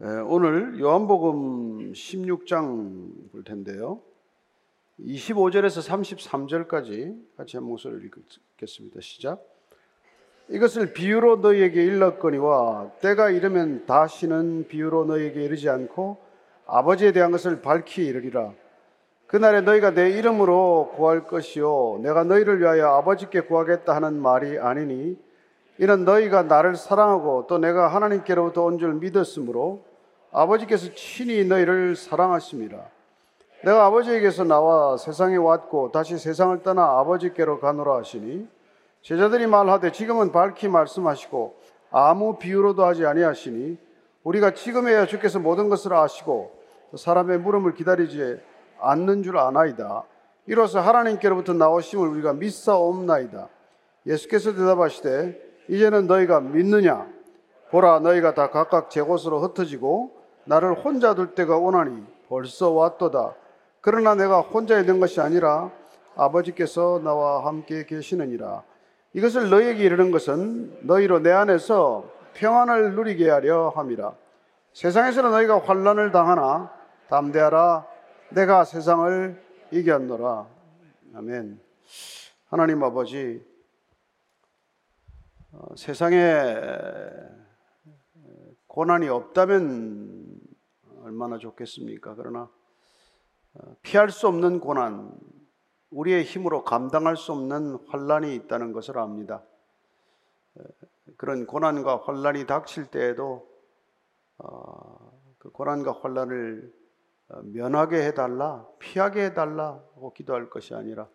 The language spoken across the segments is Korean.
예, 오늘 요한복음 16장 볼 텐데요. 25절에서 33절까지 같이 한 목소리를 읽겠습니다. 시작. 이것을 비유로 너희에게 일렀거니와 때가 이르면 다시는 비유로 너희에게 이르지 않고 아버지에 대한 것을 밝히 이르리라. 그날에 너희가 내 이름으로 구할 것이요 내가 너희를 위하여 아버지께 구하겠다 하는 말이 아니니 이는 너희가 나를 사랑하고 또 내가 하나님께로부터 온 줄 믿었으므로 아버지께서 친히 너희를 사랑하십니다. 내가 아버지에게서 나와 세상에 왔고 다시 세상을 떠나 아버지께로 가노라 하시니 제자들이 말하되 지금은 밝히 말씀하시고 아무 비유로도 하지 아니하시니 우리가 지금에야 주께서 모든 것을 아시고 사람의 물음을 기다리지 않는 줄 아나이다. 이로써 하나님께로부터 나오심을 우리가 믿사옵나이다. 예수께서 대답하시되 이제는 너희가 믿느냐? 보라 너희가 다 각각 제 곳으로 흩어지고 나를 혼자 둘 때가 오나니 벌써 왔도다. 그러나 내가 혼자 있는 것이 아니라 아버지께서 나와 함께 계시느니라. 이것을 너희에게 이르는 것은 너희로 내 안에서 평안을 누리게 하려 함이라. 세상에서는 너희가 환란을 당하나 담대하라. 내가 세상을 이겼노라. 아멘. 하나님 아버지, 어, 세상에 고난이 없다면 얼마나 좋겠습니까? 그러나 어, 피할 수 없는 고난, 우리의 힘으로 감당할 수 없는 환란이 있다는 것을 압니다. 어, 그런 고난과 환란이 닥칠 때에도 그 고난과 환란을 면하게 해달라, 피하게 해달라 고 기도할 것이 아니라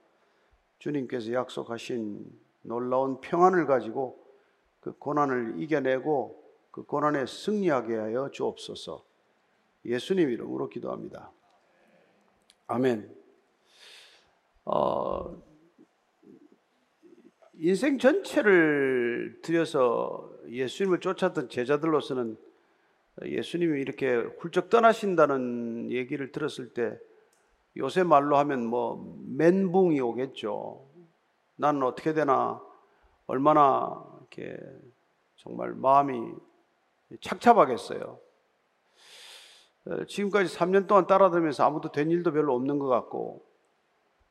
주님께서 약속하신 놀라운 평안을 가지고 그 고난을 이겨내고 그 고난에 승리하게 하여 주옵소서. 예수님 이름으로 기도합니다. 아멘. 어, 인생 전체를 들여서 예수님을 쫓았던 제자들로서는 예수님이 이렇게 훌쩍 떠나신다는 얘기를 들었을 때 요새 말로 하면 뭐 멘붕이 오겠죠. 나는 어떻게 되나 얼마나 이렇게 정말 마음이 착잡하겠어요. 어, 지금까지 3년 동안 따라다니면서 아무도 된 일도 별로 없는 것 같고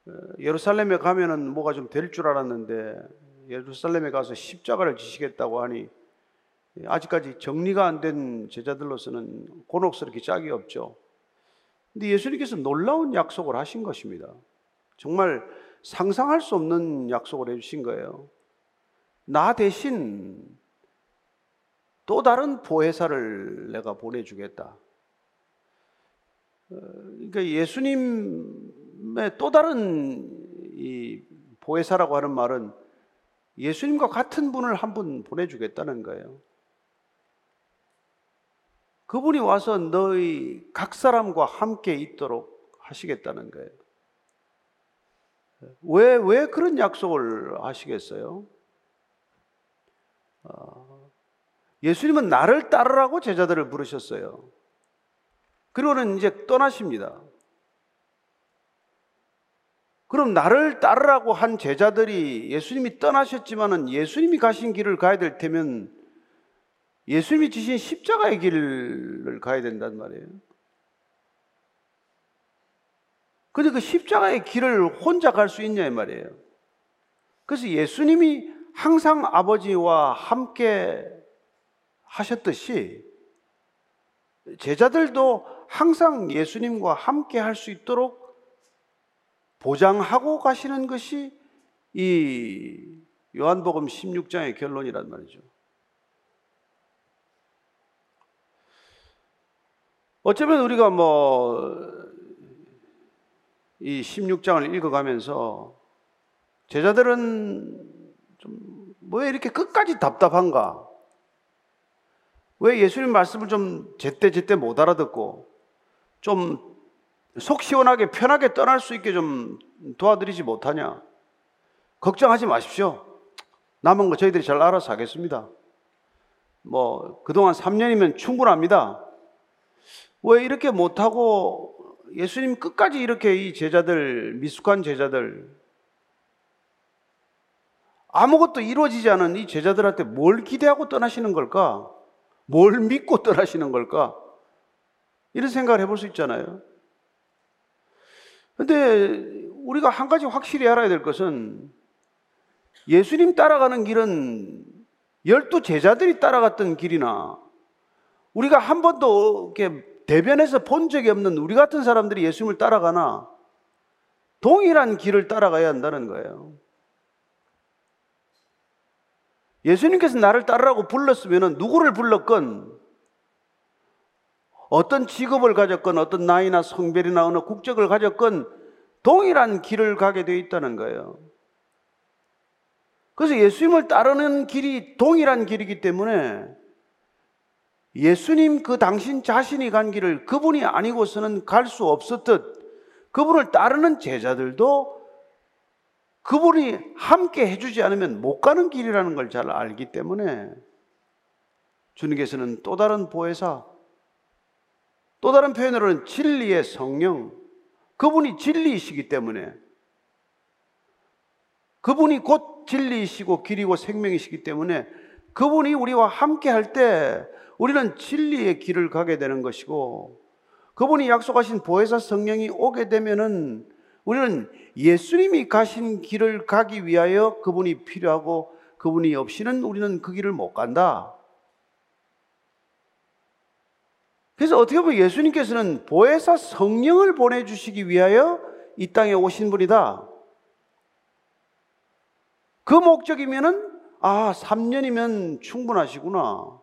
어, 예루살렘에 가면은 뭐가 좀 될 줄 알았는데 예루살렘에 가서 십자가를 지시겠다고 하니 아직까지 정리가 안 된 제자들로서는 곤혹스럽게 짝이 없죠. 근데 예수님께서 놀라운 약속을 하신 것입니다. 정말 상상할 수 없는 약속을 해주신 거예요. 나 대신 또 다른 보혜사를 내가 보내주겠다. 어, 그러니까 예수님의 또 다른 이 보혜사라고 하는 말은 예수님과 같은 분을 한 분 보내주겠다는 거예요. 그분이 와서 너희 각 사람과 함께 있도록 하시겠다는 거예요. 왜, 왜 그런 약속을 하시겠어요? 어, 예수님은 나를 따르라고 제자들을 부르셨어요. 그리고는 이제 떠나십니다. 그럼 나를 따르라고 한 제자들이 예수님이 떠나셨지만은 예수님이 가신 길을 가야 될 테면 예수님이 지신 십자가의 길을 가야 된단 말이에요. 근데 그 십자가의 길을 혼자 갈 수 있냐 이 말이에요. 그래서 예수님이 항상 아버지와 함께 하셨듯이 제자들도 항상 예수님과 함께 할 수 있도록 보장하고 가시는 것이 이 요한복음 16장의 결론이란 말이죠. 어쩌면 우리가 뭐 이 16장을 읽어가면서 제자들은 좀 왜 이렇게 끝까지 답답한가? 왜 예수님 말씀을 좀 제때제때 못 알아듣고 좀 속 시원하게 편하게 떠날 수 있게 좀 도와드리지 못하냐? 걱정하지 마십시오. 남은 거 저희들이 잘 알아서 하겠습니다. 뭐, 그동안 3년이면 충분합니다. 왜 이렇게 못하고 예수님 끝까지 이렇게 이 제자들, 미숙한 제자들, 아무것도 이루어지지 않은 이 제자들한테 뭘 기대하고 떠나시는 걸까? 뭘 믿고 떠나시는 걸까? 이런 생각을 해볼 수 있잖아요. 근데 우리가 한 가지 확실히 알아야 될 것은 예수님 따라가는 길은 열두 제자들이 따라갔던 길이나 우리가 한 번도 이렇게 대변해서 본 적이 없는 우리 같은 사람들이 예수님을 따라가나 동일한 길을 따라가야 한다는 거예요. 예수님께서 나를 따르라고 불렀으면 누구를 불렀건 어떤 직업을 가졌건 어떤 나이나 성별이나 어느 국적을 가졌건 동일한 길을 가게 되어 있다는 거예요. 그래서 예수님을 따르는 길이 동일한 길이기 때문에 예수님 그 당신 자신이 간 길을 그분이 아니고서는 갈 수 없었듯 그분을 따르는 제자들도 그분이 함께 해주지 않으면 못 가는 길이라는 걸 잘 알기 때문에 주님께서는 또 다른 보혜사, 또 다른 표현으로는 진리의 성령, 그분이 진리이시기 때문에 그분이 곧 진리이시고 길이고 생명이시기 때문에 그분이 우리와 함께 할 때 우리는 진리의 길을 가게 되는 것이고 그분이 약속하신 보혜사 성령이 오게 되면은 우리는 예수님이 가신 길을 가기 위하여 그분이 필요하고 그분이 없이는 우리는 그 길을 못 간다. 그래서 어떻게 보면 예수님께서는 보혜사 성령을 보내주시기 위하여 이 땅에 오신 분이다. 그 목적이면은, 아, 3년이면 충분하시구나.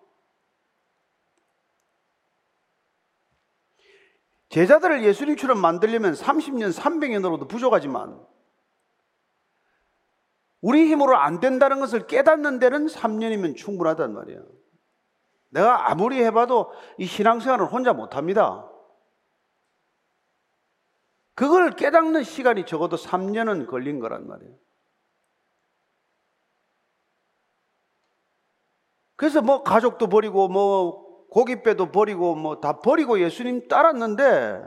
제자들을 예수님처럼 만들려면 30년, 300년으로도 부족하지만 우리 힘으로 안 된다는 것을 깨닫는 데는 3년이면 충분하단 말이에요. 내가 아무리 해봐도 이 신앙생활을 혼자 못합니다. 그걸 깨닫는 시간이 적어도 3년은 걸린 거란 말이에요. 그래서 뭐 가족도 버리고 뭐 고깃배도 버리고 뭐 다 버리고 예수님 따랐는데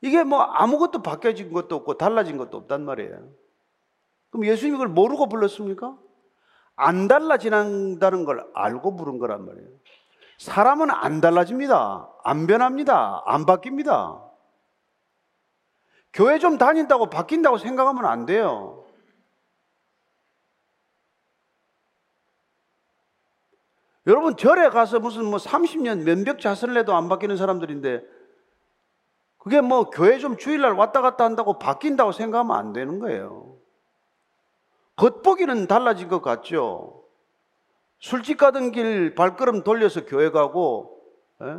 이게 뭐 아무것도 바뀌어진 것도 없고 달라진 것도 없단 말이에요. 그럼 예수님이 그걸 모르고 불렀습니까? 안 달라진다는 걸 알고 부른 거란 말이에요. 사람은 안 달라집니다. 안 변합니다. 안 바뀝니다. 교회 좀 다닌다고 바뀐다고 생각하면 안 돼요. 여러분 절에 가서 무슨 뭐 30년 면벽 자선을 해도 안 바뀌는 사람들인데 그게 뭐 교회 좀 주일날 왔다 갔다 한다고 바뀐다고 생각하면 안 되는 거예요. 겉보기는 달라진 것 같죠. 술집 가던 길 발걸음 돌려서 교회 가고 에? 예?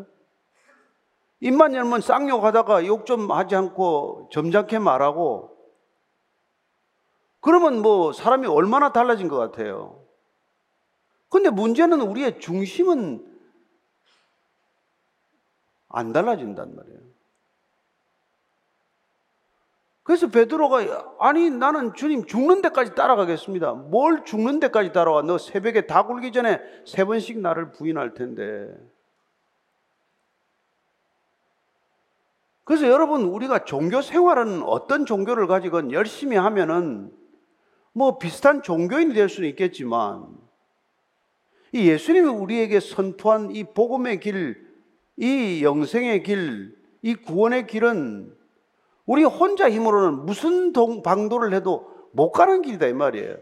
입만 열면 쌍욕 하다가 욕 좀 하지 않고 점잖게 말하고 그러면 뭐 사람이 얼마나 달라진 것 같아요. 근데 문제는 우리의 중심은 안 달라진단 말이에요. 그래서 베드로가 아니 나는 주님 죽는 데까지 따라가겠습니다. 뭘 죽는 데까지 따라와? 너 새벽에 다 굴기 전에 세 번씩 나를 부인할 텐데. 그래서 여러분 우리가 종교 생활은 어떤 종교를 가지건 열심히 하면은 뭐 비슷한 종교인이 될 수는 있겠지만 이 예수님이 우리에게 선포한 이 복음의 길, 이 영생의 길, 이 구원의 길은 우리 혼자 힘으로는 무슨 동, 방도를 해도 못 가는 길이다 이 말이에요.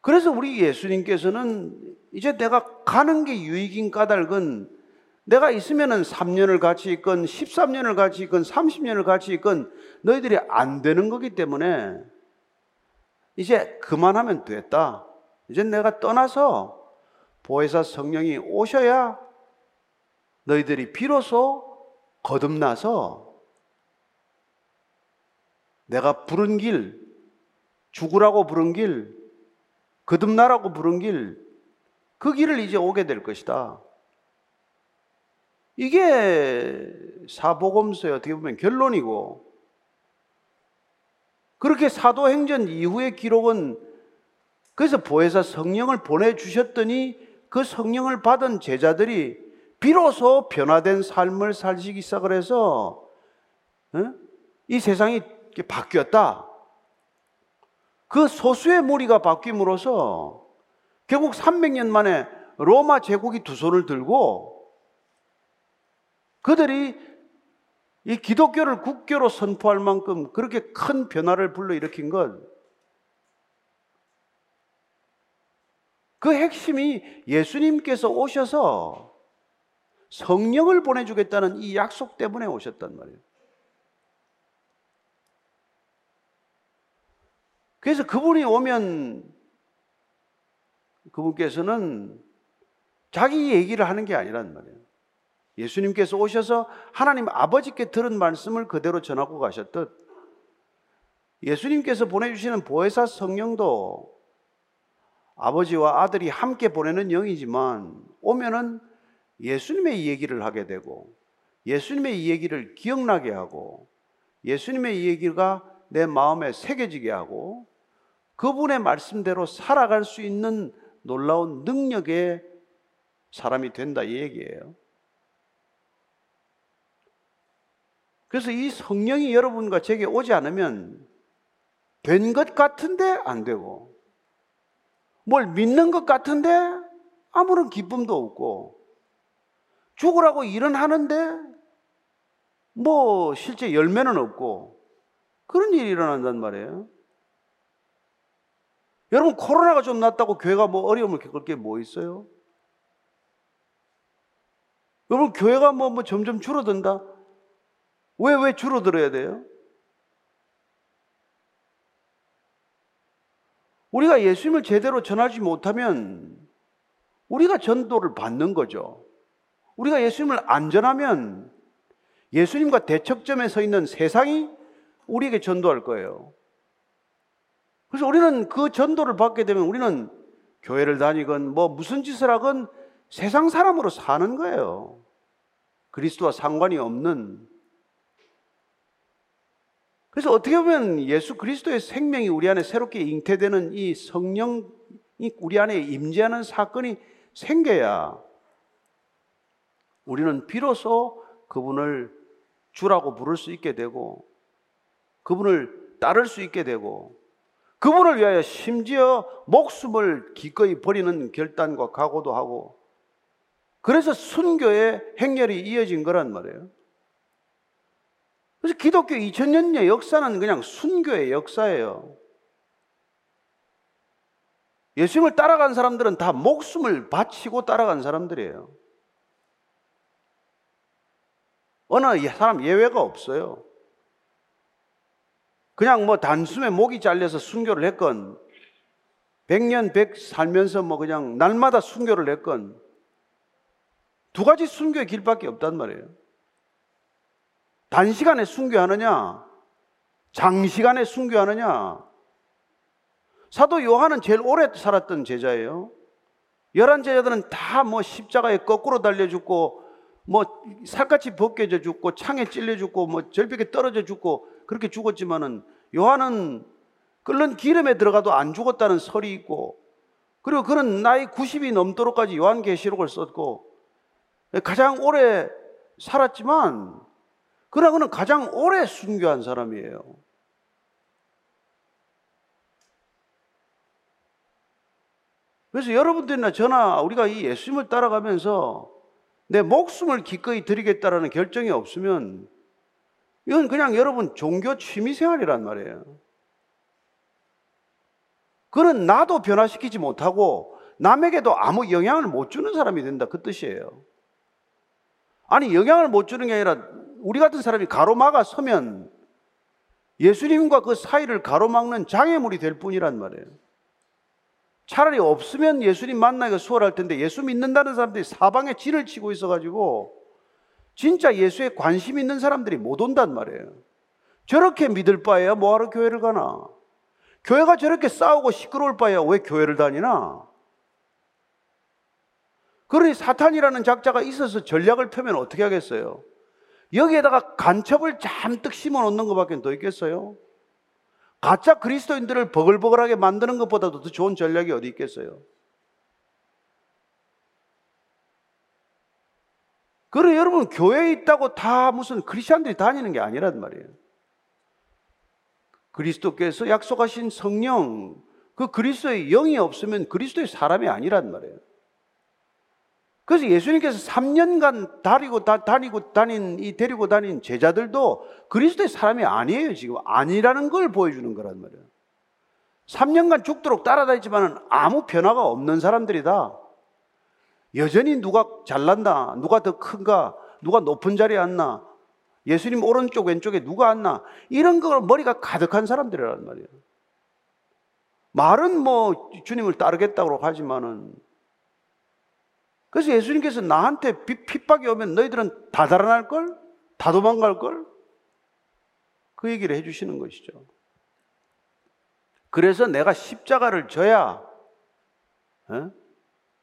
그래서 우리 예수님께서는 이제 내가 가는 게 유익인 까닭은 내가 있으면은 3년을 같이 있건 13년을 같이 있건 30년을 같이 있건 너희들이 안 되는 거기 때문에 이제 그만하면 됐다. 이제 내가 떠나서 보혜사 성령이 오셔야 너희들이 비로소 거듭나서 내가 부른 길, 죽으라고 부른 길, 거듭나라고 부른 길, 그 길을 이제 오게 될 것이다. 이게 사복음서의 어떻게 보면 결론이고 그렇게 사도행전 이후의 기록은 그래서 보혜사 성령을 보내주셨더니 그 성령을 받은 제자들이 비로소 변화된 삶을 살기 시작을 해서 이 세상이 바뀌었다. 그 소수의 무리가 바뀜으로써 결국 300년 만에 로마 제국이 두 손을 들고 그들이 이 기독교를 국교로 선포할 만큼 그렇게 큰 변화를 불러일으킨 것. 그 핵심이 예수님께서 오셔서 성령을 보내주겠다는 이 약속 때문에 오셨단 말이에요. 그래서 그분이 오면 그분께서는 자기 얘기를 하는 게 아니란 말이에요. 예수님께서 오셔서 하나님 아버지께 들은 말씀을 그대로 전하고 가셨듯 예수님께서 보내주시는 보혜사 성령도 아버지와 아들이 함께 보내는 영이지만 오면은 예수님의 얘기를 하게 되고 예수님의 얘기를 기억나게 하고 예수님의 얘기가 내 마음에 새겨지게 하고 그분의 말씀대로 살아갈 수 있는 놀라운 능력의 사람이 된다 이 얘기예요. 그래서 이 성령이 여러분과 제게 오지 않으면 된 것 같은데 안 되고 뭘 믿는 것 같은데 아무런 기쁨도 없고 죽으라고 일은 하는데 뭐 실제 열매는 없고 그런 일이 일어난단 말이에요. 여러분 코로나가 좀 났다고 교회가 뭐 어려움을 겪을 게 뭐 있어요? 여러분 교회가 뭐, 뭐 점점 줄어든다? 왜, 왜 줄어들어야 돼요? 우리가 예수님을 제대로 전하지 못하면 우리가 전도를 받는 거죠. 우리가 예수님을 안 전하면 예수님과 대척점에 서 있는 세상이 우리에게 전도할 거예요. 그래서 우리는 그 전도를 받게 되면 우리는 교회를 다니건 뭐 무슨 짓을 하건 세상 사람으로 사는 거예요. 그리스도와 상관이 없는. 그래서 어떻게 보면 예수 그리스도의 생명이 우리 안에 새롭게 잉태되는 이 성령이 우리 안에 임재하는 사건이 생겨야 우리는 비로소 그분을 주라고 부를 수 있게 되고 그분을 따를 수 있게 되고 그분을 위하여 심지어 목숨을 기꺼이 버리는 결단과 각오도 하고 그래서 순교의 행렬이 이어진 거란 말이에요. 그래서 기독교 2000년의 역사는 그냥 순교의 역사예요. 예수님을 따라간 사람들은 다 목숨을 바치고 따라간 사람들이에요. 어느 사람 예외가 없어요. 그냥 뭐 단숨에 목이 잘려서 순교를 했건, 100년 100 살면서 뭐 그냥 날마다 순교를 했건, 두 가지 순교의 길밖에 없단 말이에요. 단시간에 순교하느냐, 장시간에 순교하느냐. 사도 요한은 제일 오래 살았던 제자예요. 열한 제자들은 다 뭐 십자가에 거꾸로 달려 죽고, 뭐 살같이 벗겨져 죽고, 창에 찔려 죽고, 뭐 절벽에 떨어져 죽고, 그렇게 죽었지만은 요한은 끓는 기름에 들어가도 안 죽었다는 설이 있고 그리고 그는 나이 90이 넘도록까지 요한계시록을 썼고 가장 오래 살았지만 그러나 그는 가장 오래 순교한 사람이에요. 그래서 여러분들이나 저나 우리가 이 예수님을 따라가면서 내 목숨을 기꺼이 드리겠다라는 결정이 없으면 이건 그냥 여러분 종교 취미 생활이란 말이에요. 그는 나도 변화시키지 못하고 남에게도 아무 영향을 못 주는 사람이 된다. 그 뜻이에요. 아니, 영향을 못 주는 게 아니라 우리 같은 사람이 가로막아 서면 예수님과 그 사이를 가로막는 장애물이 될 뿐이란 말이에요. 차라리 없으면 예수님 만나기가 수월할 텐데 예수 믿는다는 사람들이 사방에 진을 치고 있어가지고 진짜 예수에 관심 있는 사람들이 못 온단 말이에요. 저렇게 믿을 바에야 뭐하러 교회를 가나? 교회가 저렇게 싸우고 시끄러울 바에야 왜 교회를 다니나? 그러니 사탄이라는 작자가 있어서 전략을 펴면 어떻게 하겠어요? 여기에다가 간첩을 잔뜩 심어 놓는 것밖에 더 있겠어요? 가짜 그리스도인들을 버글버글하게 만드는 것보다도 더 좋은 전략이 어디 있겠어요? 그래 여러분 교회에 있다고 다 무슨 크리스천들이 다니는 게 아니란 말이에요. 그리스도께서 약속하신 성령, 그 그리스도의 영이 없으면 그리스도의 사람이 아니란 말이에요. 그래서 예수님께서 3년간 다니고 다, 다니고 다닌 이 데리고 다닌 제자들도 그리스도의 사람이 아니에요, 지금. 아니라는 걸 보여주는 거란 말이에요. 3년간 죽도록 따라다녔지만 아무 변화가 없는 사람들이다. 여전히 누가 잘난다, 누가 더 큰가, 누가 높은 자리에 앉나, 예수님 오른쪽 왼쪽에 누가 앉나, 이런 걸 머리가 가득한 사람들이란 말이에요. 말은 뭐 주님을 따르겠다고 하지만은 그래서 예수님께서 나한테 핍박이 오면 너희들은 다 달아날 걸? 다 도망갈 걸? 그 얘기를 해 주시는 것이죠. 그래서 내가 십자가를 져야 어?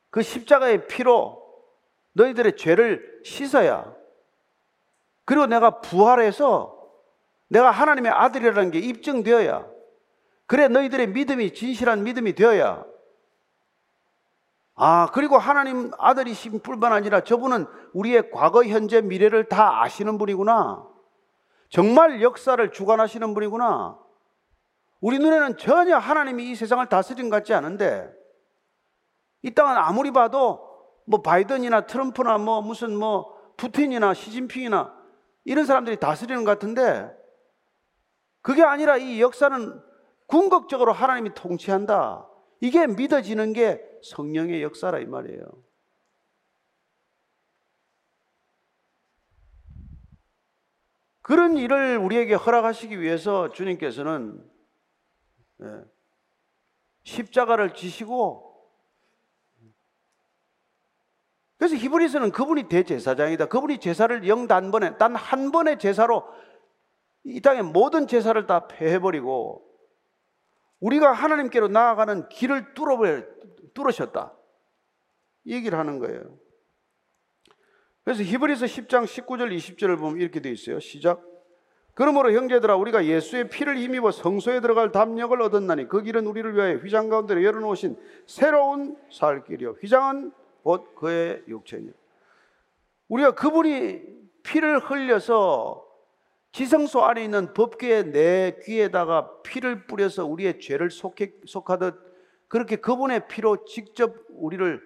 그 십자가의 피로 너희들의 죄를 씻어야 그리고 내가 부활해서 내가 하나님의 아들이라는 게 입증되어야 그래 너희들의 믿음이 진실한 믿음이 되어야 아 그리고 하나님 아들이신 뿐만 아니라 저분은 우리의 과거 현재 미래를 다 아시는 분이구나 정말 역사를 주관하시는 분이구나 우리 눈에는 전혀 하나님이 이 세상을 다스린 것 같지 않은데 이 땅은 아무리 봐도 뭐 바이든이나 트럼프나 뭐 무슨 뭐 푸틴이나 시진핑이나 이런 사람들이 다스리는 것 같은데 그게 아니라 이 역사는 궁극적으로 하나님이 통치한다. 이게 믿어지는 게 성령의 역사라 이 말이에요. 그런 일을 우리에게 허락하시기 위해서 주님께서는 예, 십자가를 지시고 그래서 히브리서는 그분이 대제사장이다. 그분이 제사를 영단번에 단 한 번의 제사로 이 땅의 모든 제사를 다 폐해버리고 우리가 하나님께로 나아가는 길을 뚫어버 뚫으셨다. 이 얘기를 하는 거예요. 그래서 히브리서 10장 19절 20절을 보면 이렇게 되어 있어요. 시작. 그러므로 형제들아 우리가 예수의 피를 힘입어 성소에 들어갈 담력을 얻었나니 그 길은 우리를 위하여 휘장 가운데 열어놓으신 새로운 살 길이요. 휘장은 곧 그의 육체니. 우리가 그분이 피를 흘려서 지성소 안에 있는 법궤의 내 귀에다가 피를 뿌려서 우리의 죄를 속해, 속하듯 그렇게 그분의 피로 직접 우리를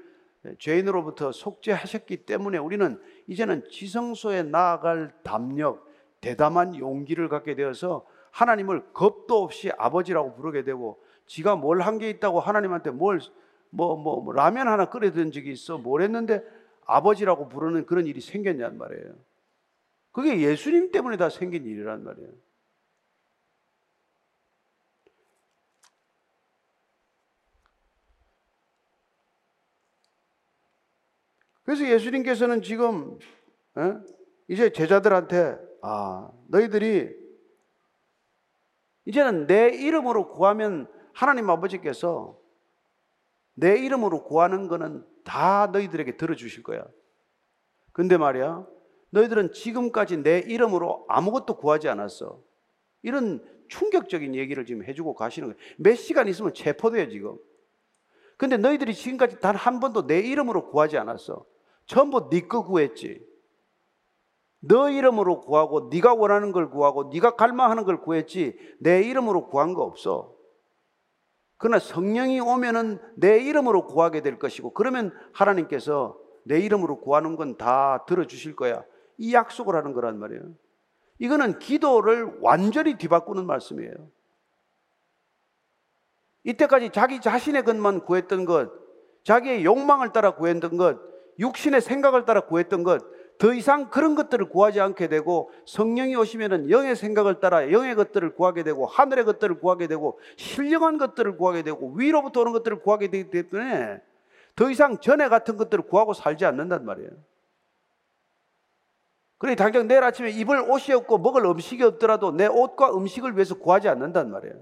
죄인으로부터 속죄하셨기 때문에 우리는 이제는 지성소에 나아갈 담력, 대담한 용기를 갖게 되어서 하나님을 겁도 없이 아버지라고 부르게 되고 지가 뭘 한 게 있다고 하나님한테 뭘 뭐, 뭐, 뭐, 라면 하나 끓여든 적이 있어. 뭘 했는데 아버지라고 부르는 그런 일이 생겼냔 말이에요. 그게 예수님 때문에 다 생긴 일이란 말이에요. 그래서 예수님께서는 지금 에? 이제 제자들한테 아 너희들이 이제는 내 이름으로 구하면 하나님 아버지께서 내 이름으로 구하는 거는 다 너희들에게 들어주실 거야. 근데 말이야 너희들은 지금까지 내 이름으로 아무것도 구하지 않았어. 이런 충격적인 얘기를 지금 해주고 가시는 거예요. 몇 시간 있으면 체포돼요, 지금. 근데 너희들이 지금까지 단 한 번도 내 이름으로 구하지 않았어. 전부 네 거 구했지. 너 이름으로 구하고 네가 원하는 걸 구하고 네가 갈망하는 걸 구했지 내 이름으로 구한 거 없어. 그러나 성령이 오면은 내 이름으로 구하게 될 것이고 그러면 하나님께서 내 이름으로 구하는 건 다 들어주실 거야. 이 약속을 하는 거란 말이에요. 이거는 기도를 완전히 뒤바꾸는 말씀이에요. 이때까지 자기 자신의 것만 구했던 것, 자기의 욕망을 따라 구했던 것, 육신의 생각을 따라 구했던 것, 더 이상 그런 것들을 구하지 않게 되고 성령이 오시면은 영의 생각을 따라 영의 것들을 구하게 되고 하늘의 것들을 구하게 되고 신령한 것들을 구하게 되고 위로부터 오는 것들을 구하게 되기 때문에 더 이상 전에 같은 것들을 구하고 살지 않는단 말이에요. 그래 당장 내일 아침에 입을 옷이 없고 먹을 음식이 없더라도 내 옷과 음식을 위해서 구하지 않는단 말이에요.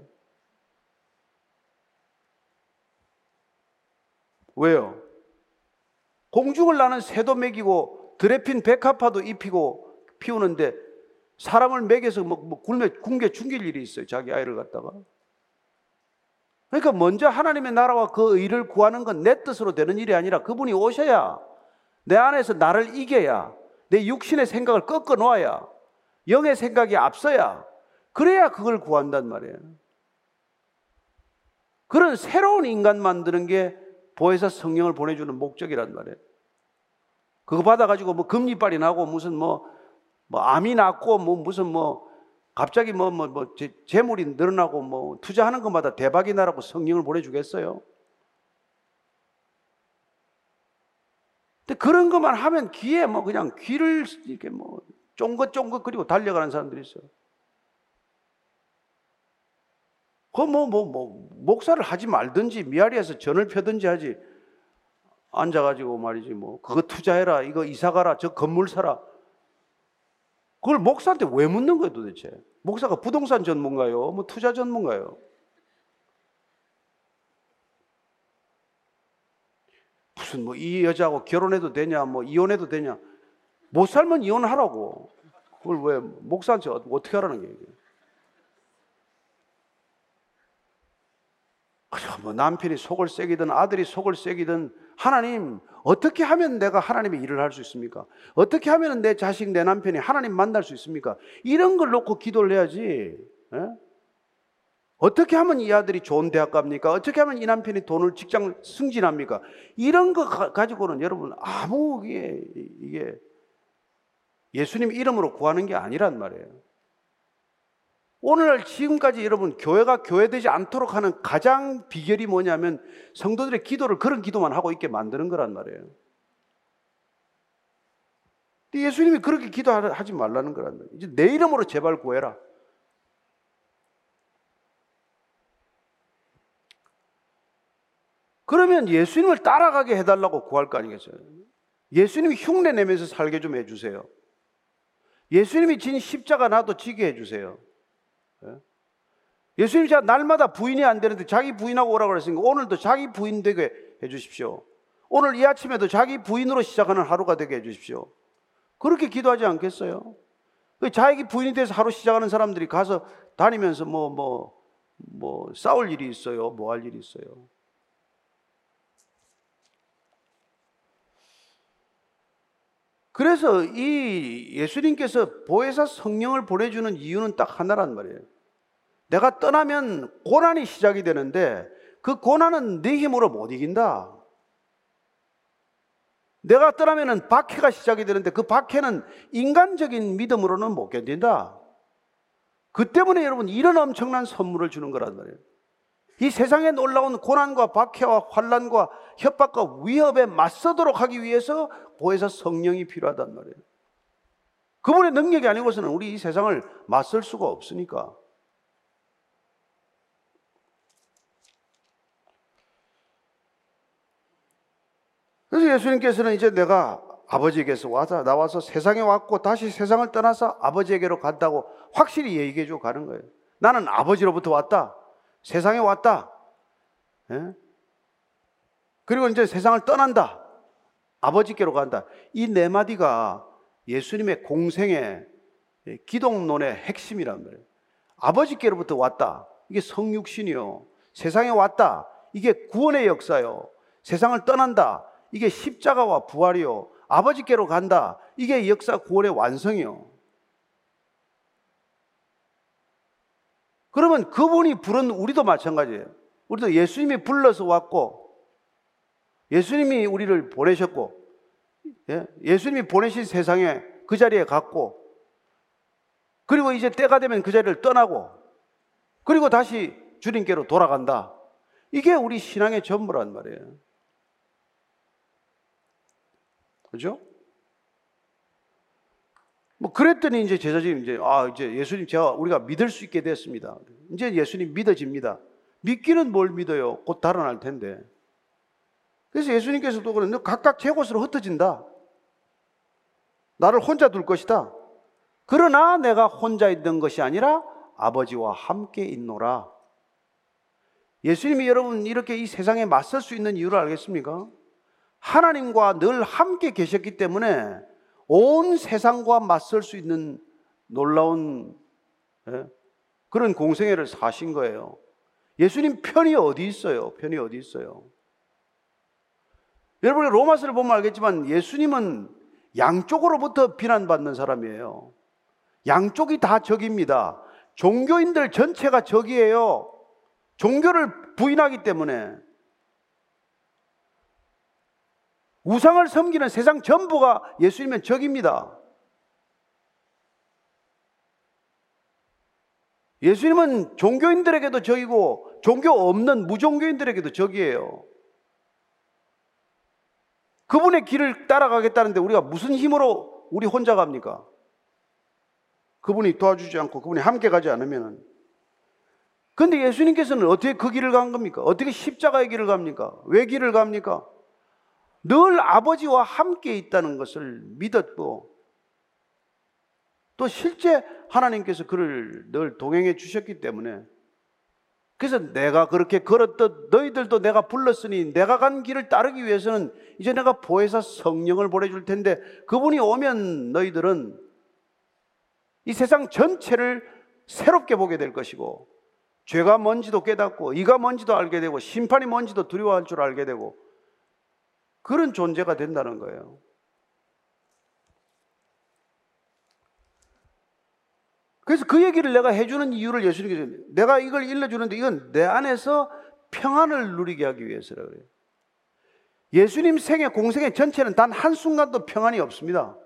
왜요? 공중을 나는 새도 먹이고 드레핀 백합화도 입히고 피우는데 사람을 먹여서 뭐, 뭐 굶겨, 굶겨 죽일 일이 있어요. 자기 아이를 갖다가. 그러니까 먼저 하나님의 나라와 그 의를 구하는 건 내 뜻으로 되는 일이 아니라 그분이 오셔야 내 안에서 나를 이겨야 내 육신의 생각을 꺾어 놓아야 영의 생각이 앞서야 그래야 그걸 구한단 말이에요. 그런 새로운 인간 만드는 게 보혜사 성령을 보내주는 목적이란 말이에요. 그거 받아가지고 뭐 금리빨이 나고 무슨 뭐, 뭐 암이 났고 뭐 무슨 뭐 갑자기 뭐, 뭐, 뭐 재물이 늘어나고 뭐 투자하는 것마다 대박이 나라고 성령을 보내주겠어요? 근데 그런 것만 하면 귀에 뭐 그냥 귀를 이렇게 뭐 쫑긋쫑긋 그리고 달려가는 사람들이 있어요. 그뭐 뭐, 뭐, 목사를 하지 말든지 미아리에서 전을 펴든지 하지 앉아가지고 말이지 뭐 그거 투자해라 이거 이사 가라 저 건물 사라. 그걸 목사한테 왜 묻는 거예요 도대체? 목사가 부동산 전문가요? 뭐 투자 전문가요? 무슨 뭐 이 여자하고 결혼해도 되냐 뭐 이혼해도 되냐. 못 살면 이혼하라고. 그걸 왜 목사한테 어떻게 하라는 거예요 뭐 남편이 속을 새기든 아들이 속을 새기든 하나님 어떻게 하면 내가 하나님의 일을 할 수 있습니까? 어떻게 하면 내 자식 내 남편이 하나님 만날 수 있습니까? 이런 걸 놓고 기도를 해야지. 에? 예? 어떻게 하면 이 아들이 좋은 대학 갑니까? 어떻게 하면 이 남편이 돈을 직장 승진합니까? 이런 거 가지고는 여러분 아무 이게, 이게 예수님 이름으로 구하는 게 아니란 말이에요. 오늘날 지금까지 여러분 교회가 교회되지 않도록 하는 가장 비결이 뭐냐면 성도들의 기도를 그런 기도만 하고 있게 만드는 거란 말이에요. 예수님이 그렇게 기도하지 말라는 거란 말이에요. 이제 내 이름으로 제발 구해라. 그러면 예수님을 따라가게 해달라고 구할 거 아니겠어요? 예수님이 흉내 내면서 살게 좀 해주세요. 예수님이 진 십자가 나도 지게 해주세요. 예? 예수님이 자 날마다 부인이 안 되는데 자기 부인하고 오라고 그랬으니까 오늘도 자기 부인 되게 해 주십시오. 오늘 이 아침에도 자기 부인으로 시작하는 하루가 되게 해 주십시오. 그렇게 기도하지 않겠어요? 그 자기 부인이 돼서 하루 시작하는 사람들이 가서 다니면서 뭐, 뭐, 뭐, 싸울 일이 있어요. 뭐 할 일이 있어요. 그래서 이 예수님께서 보혜사 성령을 보내주는 이유는 딱 하나란 말이에요. 내가 떠나면 고난이 시작이 되는데 그 고난은 네 힘으로 못 이긴다. 내가 떠나면 박해가 시작이 되는데 그 박해는 인간적인 믿음으로는 못 견딘다. 그 때문에 여러분 이런 엄청난 선물을 주는 거란 말이에요. 이 세상에 놀라운 고난과 박해와 환란과 협박과 위협에 맞서도록 하기 위해서 보혜사 성령이 필요하단 말이에요. 그분의 능력이 아니고서는 우리 이 세상을 맞설 수가 없으니까. 그래서 예수님께서는 이제 내가 아버지에게서 와서 나와서 세상에 왔고 다시 세상을 떠나서 아버지에게로 간다고 확실히 얘기해 주고 가는 거예요. 나는 아버지로부터 왔다. 세상에 왔다. 예? 그리고 이제 세상을 떠난다. 아버지께로 간다. 이 네 마디가 예수님의 공생의 기독론의 핵심이란 말이에요. 아버지께로부터 왔다. 이게 성육신이요. 세상에 왔다. 이게 구원의 역사요. 세상을 떠난다. 이게 십자가와 부활이요. 아버지께로 간다. 이게 역사 구원의 완성이요. 그러면 그분이 부른 우리도 마찬가지예요. 우리도 예수님이 불러서 왔고, 예수님이 우리를 보내셨고, 예? 수님이 보내신 세상에 그 자리에 갔고, 그리고 이제 때가 되면 그 자리를 떠나고, 그리고 다시 주님께로 돌아간다. 이게 우리 신앙의 전부란 말이에요. 그죠? 뭐 그랬더니 이제 제자들이 이제 아 이제 예수님 제가 우리가 믿을 수 있게 됐습니다. 이제 예수님 믿어집니다. 믿기는 뭘 믿어요? 곧 달아날 텐데. 그래서 예수님께서도 그러는데 각각 제 곳으로 흩어진다. 나를 혼자 둘 것이다. 그러나 내가 혼자 있는 것이 아니라 아버지와 함께 있노라. 예수님이 여러분 이렇게 이 세상에 맞설 수 있는 이유를 알겠습니까? 하나님과 늘 함께 계셨기 때문에 온 세상과 맞설 수 있는 놀라운 예? 그런 공생애를 사신 거예요. 예수님 편이 어디 있어요? 편이 어디 있어요? 여러분이 로마서를 보면 알겠지만 예수님은 양쪽으로부터 비난받는 사람이에요. 양쪽이 다 적입니다. 종교인들 전체가 적이에요. 종교를 부인하기 때문에 우상을 섬기는 세상 전부가 예수님은 적입니다. 예수님은 종교인들에게도 적이고 종교 없는 무종교인들에게도 적이에요. 그분의 길을 따라가겠다는데 우리가 무슨 힘으로 우리 혼자 갑니까? 그분이 도와주지 않고 그분이 함께 가지 않으면은. 근데 예수님께서는 어떻게 그 길을 간 겁니까? 어떻게 십자가의 길을 갑니까? 왜 길을 갑니까? 늘 아버지와 함께 있다는 것을 믿었고 또 실제 하나님께서 그를 늘 동행해 주셨기 때문에 그래서 내가 그렇게 걸었던 너희들도 내가 불렀으니 내가 간 길을 따르기 위해서는 이제 내가 보혜사 성령을 보내줄 텐데 그분이 오면 너희들은 이 세상 전체를 새롭게 보게 될 것이고 죄가 뭔지도 깨닫고 이가 뭔지도 알게 되고 심판이 뭔지도 두려워할 줄 알게 되고 그런 존재가 된다는 거예요. 그래서 그 얘기를 내가 해주는 이유를 예수님께서 내가 이걸 일러주는데 이건 내 안에서 평안을 누리게 하기 위해서라 그래요. 예수님 생애 공생의 전체는 단 한순간도 평안이 없습니다.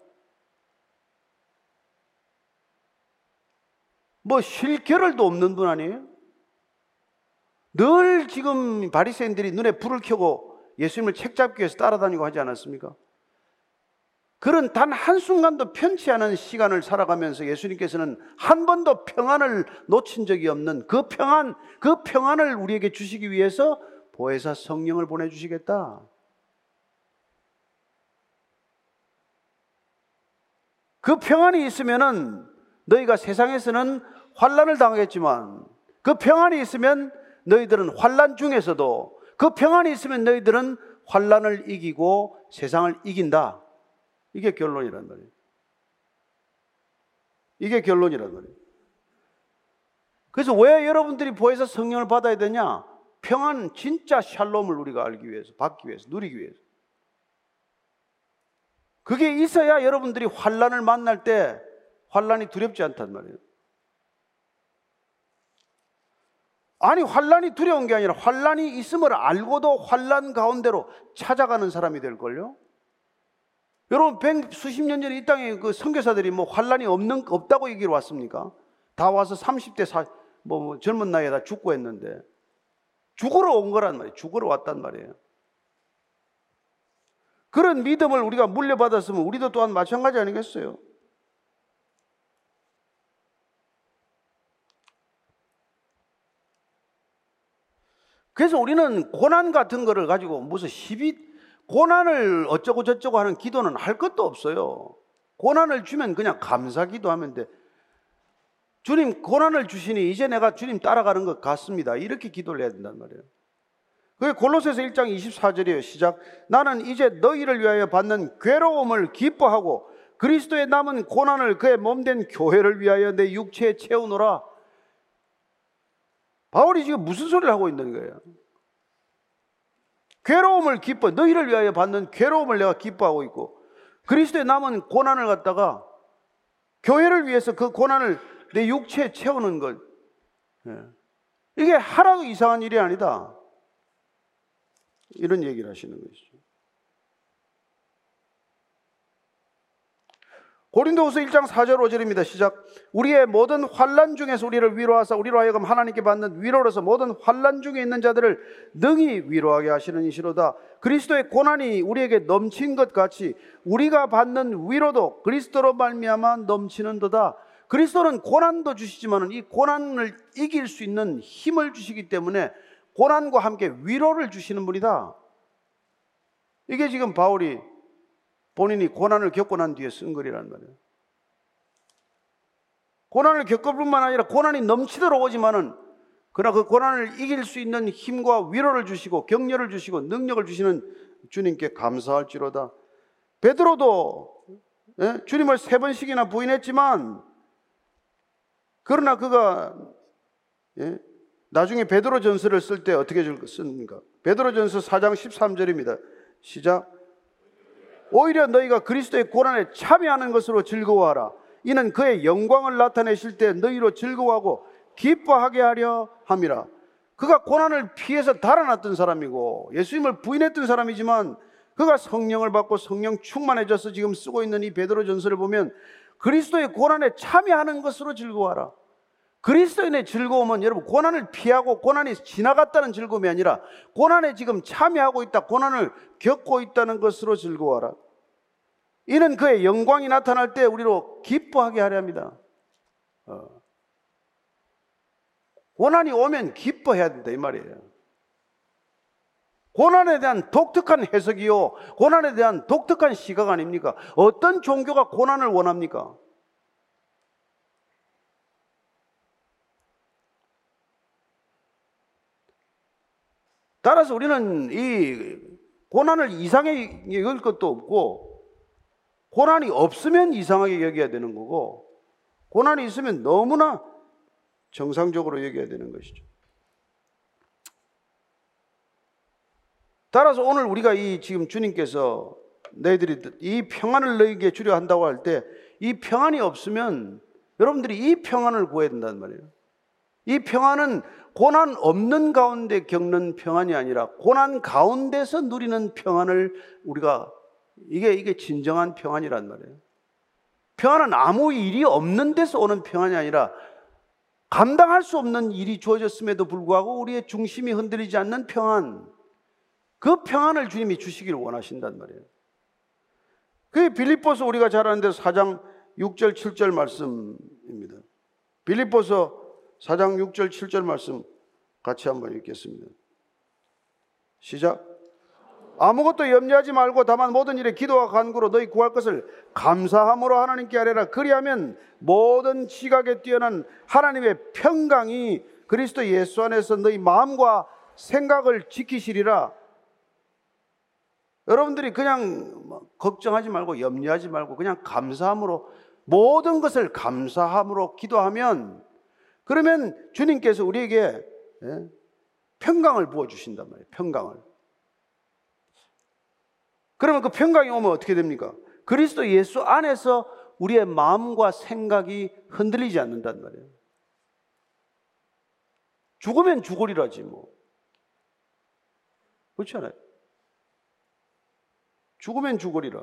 뭐 쉴 겨를도 없는 분 아니에요? 늘 지금 바리새인들이 눈에 불을 켜고 예수님을 책잡기 위해서 따라다니고 하지 않았습니까? 그런 단 한순간도 편치 않은 시간을 살아가면서 예수님께서는 한 번도 평안을 놓친 적이 없는 그 평안, 그 평안을 우리에게 주시기 위해서 보혜사 성령을 보내주시겠다. 그 평안이 있으면은 너희가 세상에서는 환란을 당하겠지만 그 평안이 있으면 너희들은 환란 중에서도 그 평안이 있으면 너희들은 환란을 이기고 세상을 이긴다. 이게 결론이란 말이에요. 이게 결론이란 말이에요. 그래서 왜 여러분들이 보혜사 성령을 받아야 되냐? 평안, 진짜 샬롬을 우리가 알기 위해서, 받기 위해서, 누리기 위해서. 그게 있어야 여러분들이 환란을 만날 때 환란이 두렵지 않단 말이에요. 아니 환란이 두려운 게 아니라 환란이 있음을 알고도 환란 가운데로 찾아가는 사람이 될 걸요. 여러분, 백 수십 년 전에 이 땅에 그 선교사들이 뭐 환란이 없는 없다고 얘기를 왔습니까? 다 와서 30대 사, 뭐, 뭐 젊은 나이에 다 죽고 했는데 죽으러 온 거란 말이에요. 죽으러 왔단 말이에요. 그런 믿음을 우리가 물려받았으면 우리도 또한 마찬가지 아니겠어요? 그래서 우리는 고난 같은 거를 가지고 무슨 시비 고난을 어쩌고 저쩌고 하는 기도는 할 것도 없어요. 고난을 주면 그냥 감사 기도하면 돼. 주님 고난을 주시니 이제 내가 주님 따라가는 것 같습니다. 이렇게 기도를 해야 된단 말이에요. 그게 골로새서 1장 24절이에요. 시작. 나는 이제 너희를 위하여 받는 괴로움을 기뻐하고 그리스도의 남은 고난을 그의 몸된 교회를 위하여 내 육체에 채우노라. 바울이 지금 무슨 소리를 하고 있는 거예요? 괴로움을 기뻐 너희를 위하여 받는 괴로움을 내가 기뻐하고 있고 그리스도의 남은 고난을 갖다가 교회를 위해서 그 고난을 내 육체에 채우는 것 예. 이게 하나도 이상한 일이 아니다. 이런 얘기를 하시는 것이죠. 고린도후서 1장 4절 5절입니다. 시작. 우리의 모든 환란 중에서 우리를 위로하사 우리로 하여금 하나님께 받는 위로로서 모든 환란 중에 있는 자들을 능히 위로하게 하시는 이시로다. 그리스도의 고난이 우리에게 넘친 것 같이 우리가 받는 위로도 그리스도로 말미암아 넘치는도다. 그리스도는 고난도 주시지만은 이 고난을 이길 수 있는 힘을 주시기 때문에 고난과 함께 위로를 주시는 분이다. 이게 지금 바울이 본인이 고난을 겪고 난 뒤에 쓴 글이란 말이에요. 고난을 겪을 뿐만 아니라 고난이 넘치도록 오지만은 그러나 그 고난을 이길 수 있는 힘과 위로를 주시고 격려를 주시고 능력을 주시는 주님께 감사할지로다. 베드로도 예? 주님을 세 번씩이나 부인했지만 그러나 그가 예? 나중에 베드로 전서를 쓸 때 어떻게 씁니까? 베드로 전서 4장 13절입니다. 시작. 오히려 너희가 그리스도의 고난에 참여하는 것으로 즐거워하라. 이는 그의 영광을 나타내실 때 너희로 즐거워하고 기뻐하게 하려 함이라. 그가 고난을 피해서 달아났던 사람이고 예수님을 부인했던 사람이지만 그가 성령을 받고 성령 충만해져서 지금 쓰고 있는 이 베드로 전서를 보면 그리스도의 고난에 참여하는 것으로 즐거워하라. 그리스도인의 즐거움은 여러분 고난을 피하고 고난이 지나갔다는 즐거움이 아니라 고난에 지금 참여하고 있다, 고난을 겪고 있다는 것으로 즐거워하라. 이는 그의 영광이 나타날 때 우리로 기뻐하게 하려 합니다. 어. 고난이 오면 기뻐해야 된다 이 말이에요. 고난에 대한 독특한 해석이요. 고난에 대한 독특한 시각 아닙니까? 어떤 종교가 고난을 원합니까? 따라서 우리는 이 고난을 이상하게 여길 것도 없고, 고난이 없으면 이상하게 여겨야 되는 거고, 고난이 있으면 너무나 정상적으로 여겨야 되는 것이죠. 따라서 오늘 우리가 이 지금 주님께서 너희들이 이 평안을 너희에게 주려 한다고 할 때 이 평안이 없으면 여러분들이 이 평안을 구해야 된단 말이에요. 이 평안은 고난 없는 가운데 겪는 평안이 아니라 고난 가운데서 누리는 평안을 우리가 이게 이게 진정한 평안이란 말이에요. 평안은 아무 일이 없는 데서 오는 평안이 아니라 감당할 수 없는 일이 주어졌음에도 불구하고 우리의 중심이 흔들리지 않는 평안. 그 평안을 주님이 주시기를 원하신단 말이에요. 그게 빌립보서 우리가 잘 아는데 4장 6절 7절 말씀입니다. 빌립보서 4장 6절 7절 말씀 같이 한번 읽겠습니다. 시작. 아무것도 염려하지 말고 다만 모든 일에 기도와 간구로 너희 구할 것을 감사함으로 하나님께 아뢰라. 그리하면 모든 지각에 뛰어난 하나님의 평강이 그리스도 예수 안에서 너희 마음과 생각을 지키시리라. 여러분들이 그냥 뭐 걱정하지 말고 염려하지 말고 그냥 감사함으로 모든 것을 감사함으로 기도하면 그러면 주님께서 우리에게 예, 평강을 부어 주신단 말이에요. 평강을. 그러면 그 평강이 오면 어떻게 됩니까? 그리스도 예수 안에서 우리의 마음과 생각이 흔들리지 않는단 말이에요. 죽으면 죽으리라지 뭐. 그렇지 않아요? 죽으면 죽으리라.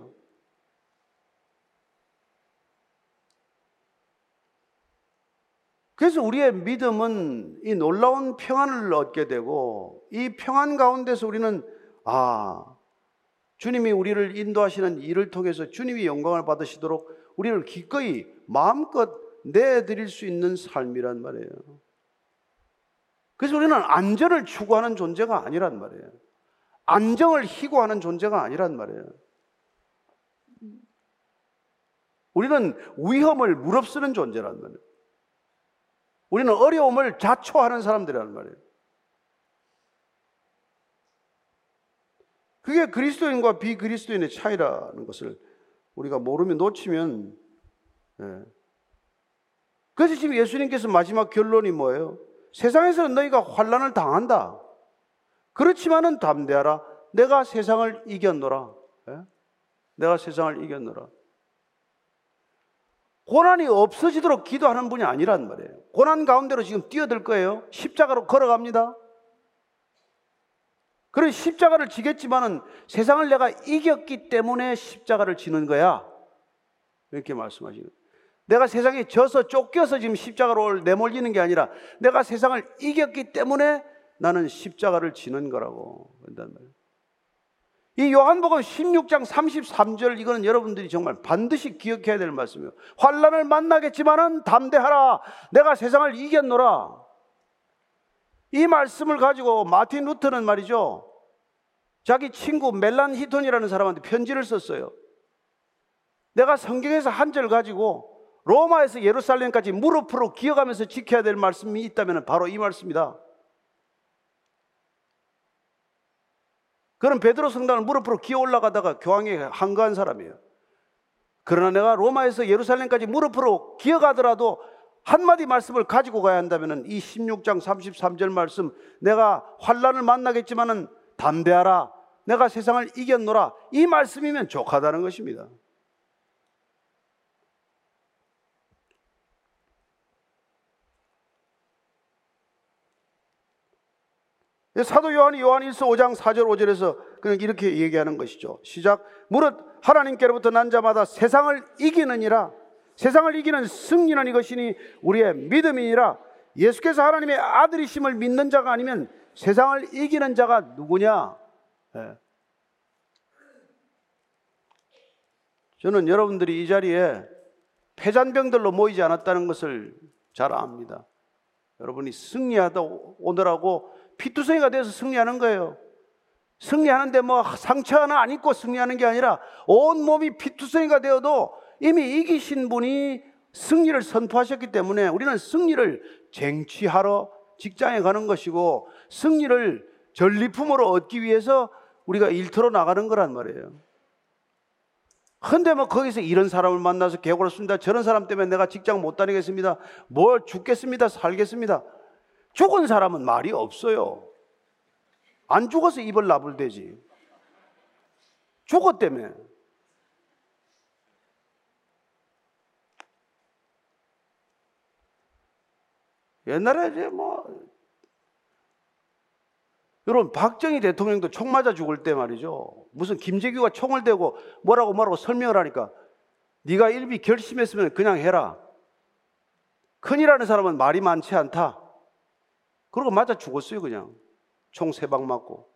그래서 우리의 믿음은 이 놀라운 평안을 얻게 되고 이 평안 가운데서 우리는 아 주님이 우리를 인도하시는 일을 통해서 주님이 영광을 받으시도록 우리를 기꺼이 마음껏 내드릴 수 있는 삶이란 말이에요. 그래서 우리는 안전을 추구하는 존재가 아니란 말이에요. 안정을 희구하는 존재가 아니란 말이에요. 우리는 위험을 무릅쓰는 존재란 말이에요. 우리는 어려움을 자초하는 사람들이란 말이에요. 그게 그리스도인과 비그리스도인의 차이라는 것을 우리가 모르면 놓치면 예. 그래서 지금 예수님께서 마지막 결론이 뭐예요? 세상에서는 너희가 환란을 당한다. 그렇지만은 담대하라. 내가 세상을 이겼노라. 예? 내가 세상을 이겼노라. 고난이 없어지도록 기도하는 분이 아니란 말이에요. 고난 가운데로 지금 뛰어들 거예요. 십자가로 걸어갑니다. 그런 십자가를 지겠지만은 세상을 내가 이겼기 때문에 십자가를 지는 거야. 이렇게 말씀하시는 내가 세상에 져서 쫓겨서 지금 십자가로 내몰리는 게 아니라 내가 세상을 이겼기 때문에 나는 십자가를 지는 거라고 한단 말이에요. 이 요한복음 16장 33절 이거는 여러분들이 정말 반드시 기억해야 될 말씀이에요. 환란을 만나겠지만은 담대하라. 내가 세상을 이겼노라. 이 말씀을 가지고 마틴 루터는 말이죠. 자기 친구 멜란 히톤이라는 사람한테 편지를 썼어요. 내가 성경에서 한 절 가지고 로마에서 예루살렘까지 무릎으로 기어가면서 지켜야 될 말씀이 있다면 바로 이 말씀이다. 그런 베드로 성당을 무릎으로 기어 올라가다가 교황에 한가한 사람이에요. 그러나 내가 로마에서 예루살렘까지 무릎으로 기어가더라도 한마디 말씀을 가지고 가야 한다면 이 16장 33절 말씀 내가 환란을 만나겠지만은 담대하라 내가 세상을 이겼노라 이 말씀이면 족하다는 것입니다. 사도 요한이 요한 1서 5장 4절 5절에서 그냥 이렇게 얘기하는 것이죠. 시작. 무릇 하나님께로부터 난 자마다 세상을 이기느니라. 세상을 이기는 승리는 이것이니 우리의 믿음이니라. 예수께서 하나님의 아들이심을 믿는 자가 아니면 세상을 이기는 자가 누구냐? 예. 저는 여러분들이 이 자리에 패잔병들로 모이지 않았다는 것을 잘 압니다. 여러분이 승리하다 오늘하고 피투성이가 돼서 승리하는 거예요. 승리하는데 뭐 상처 하나 안 입고 승리하는 게 아니라 온 몸이 피투성이가 되어도 이미 이기신 분이 승리를 선포하셨기 때문에 우리는 승리를 쟁취하러 직장에 가는 것이고 승리를 전리품으로 얻기 위해서 우리가 일터로 나가는 거란 말이에요. 근데 뭐 거기서 이런 사람을 만나서 개고를 씁니다. 저런 사람 때문에 내가 직장 못 다니겠습니다. 뭘 죽겠습니다. 살겠습니다. 죽은 사람은 말이 없어요. 안 죽어서 입을 나불대지. 죽었다며. 옛날에 이제 뭐 여러분 박정희 대통령도 총 맞아 죽을 때 말이죠. 무슨 김재규가 총을 대고 뭐라고 뭐라고 설명을 하니까 네가 일비 결심했으면 그냥 해라. 큰일하는 사람은 말이 많지 않다. 그러고 맞아 죽었어요 그냥. 총 세 방 맞고.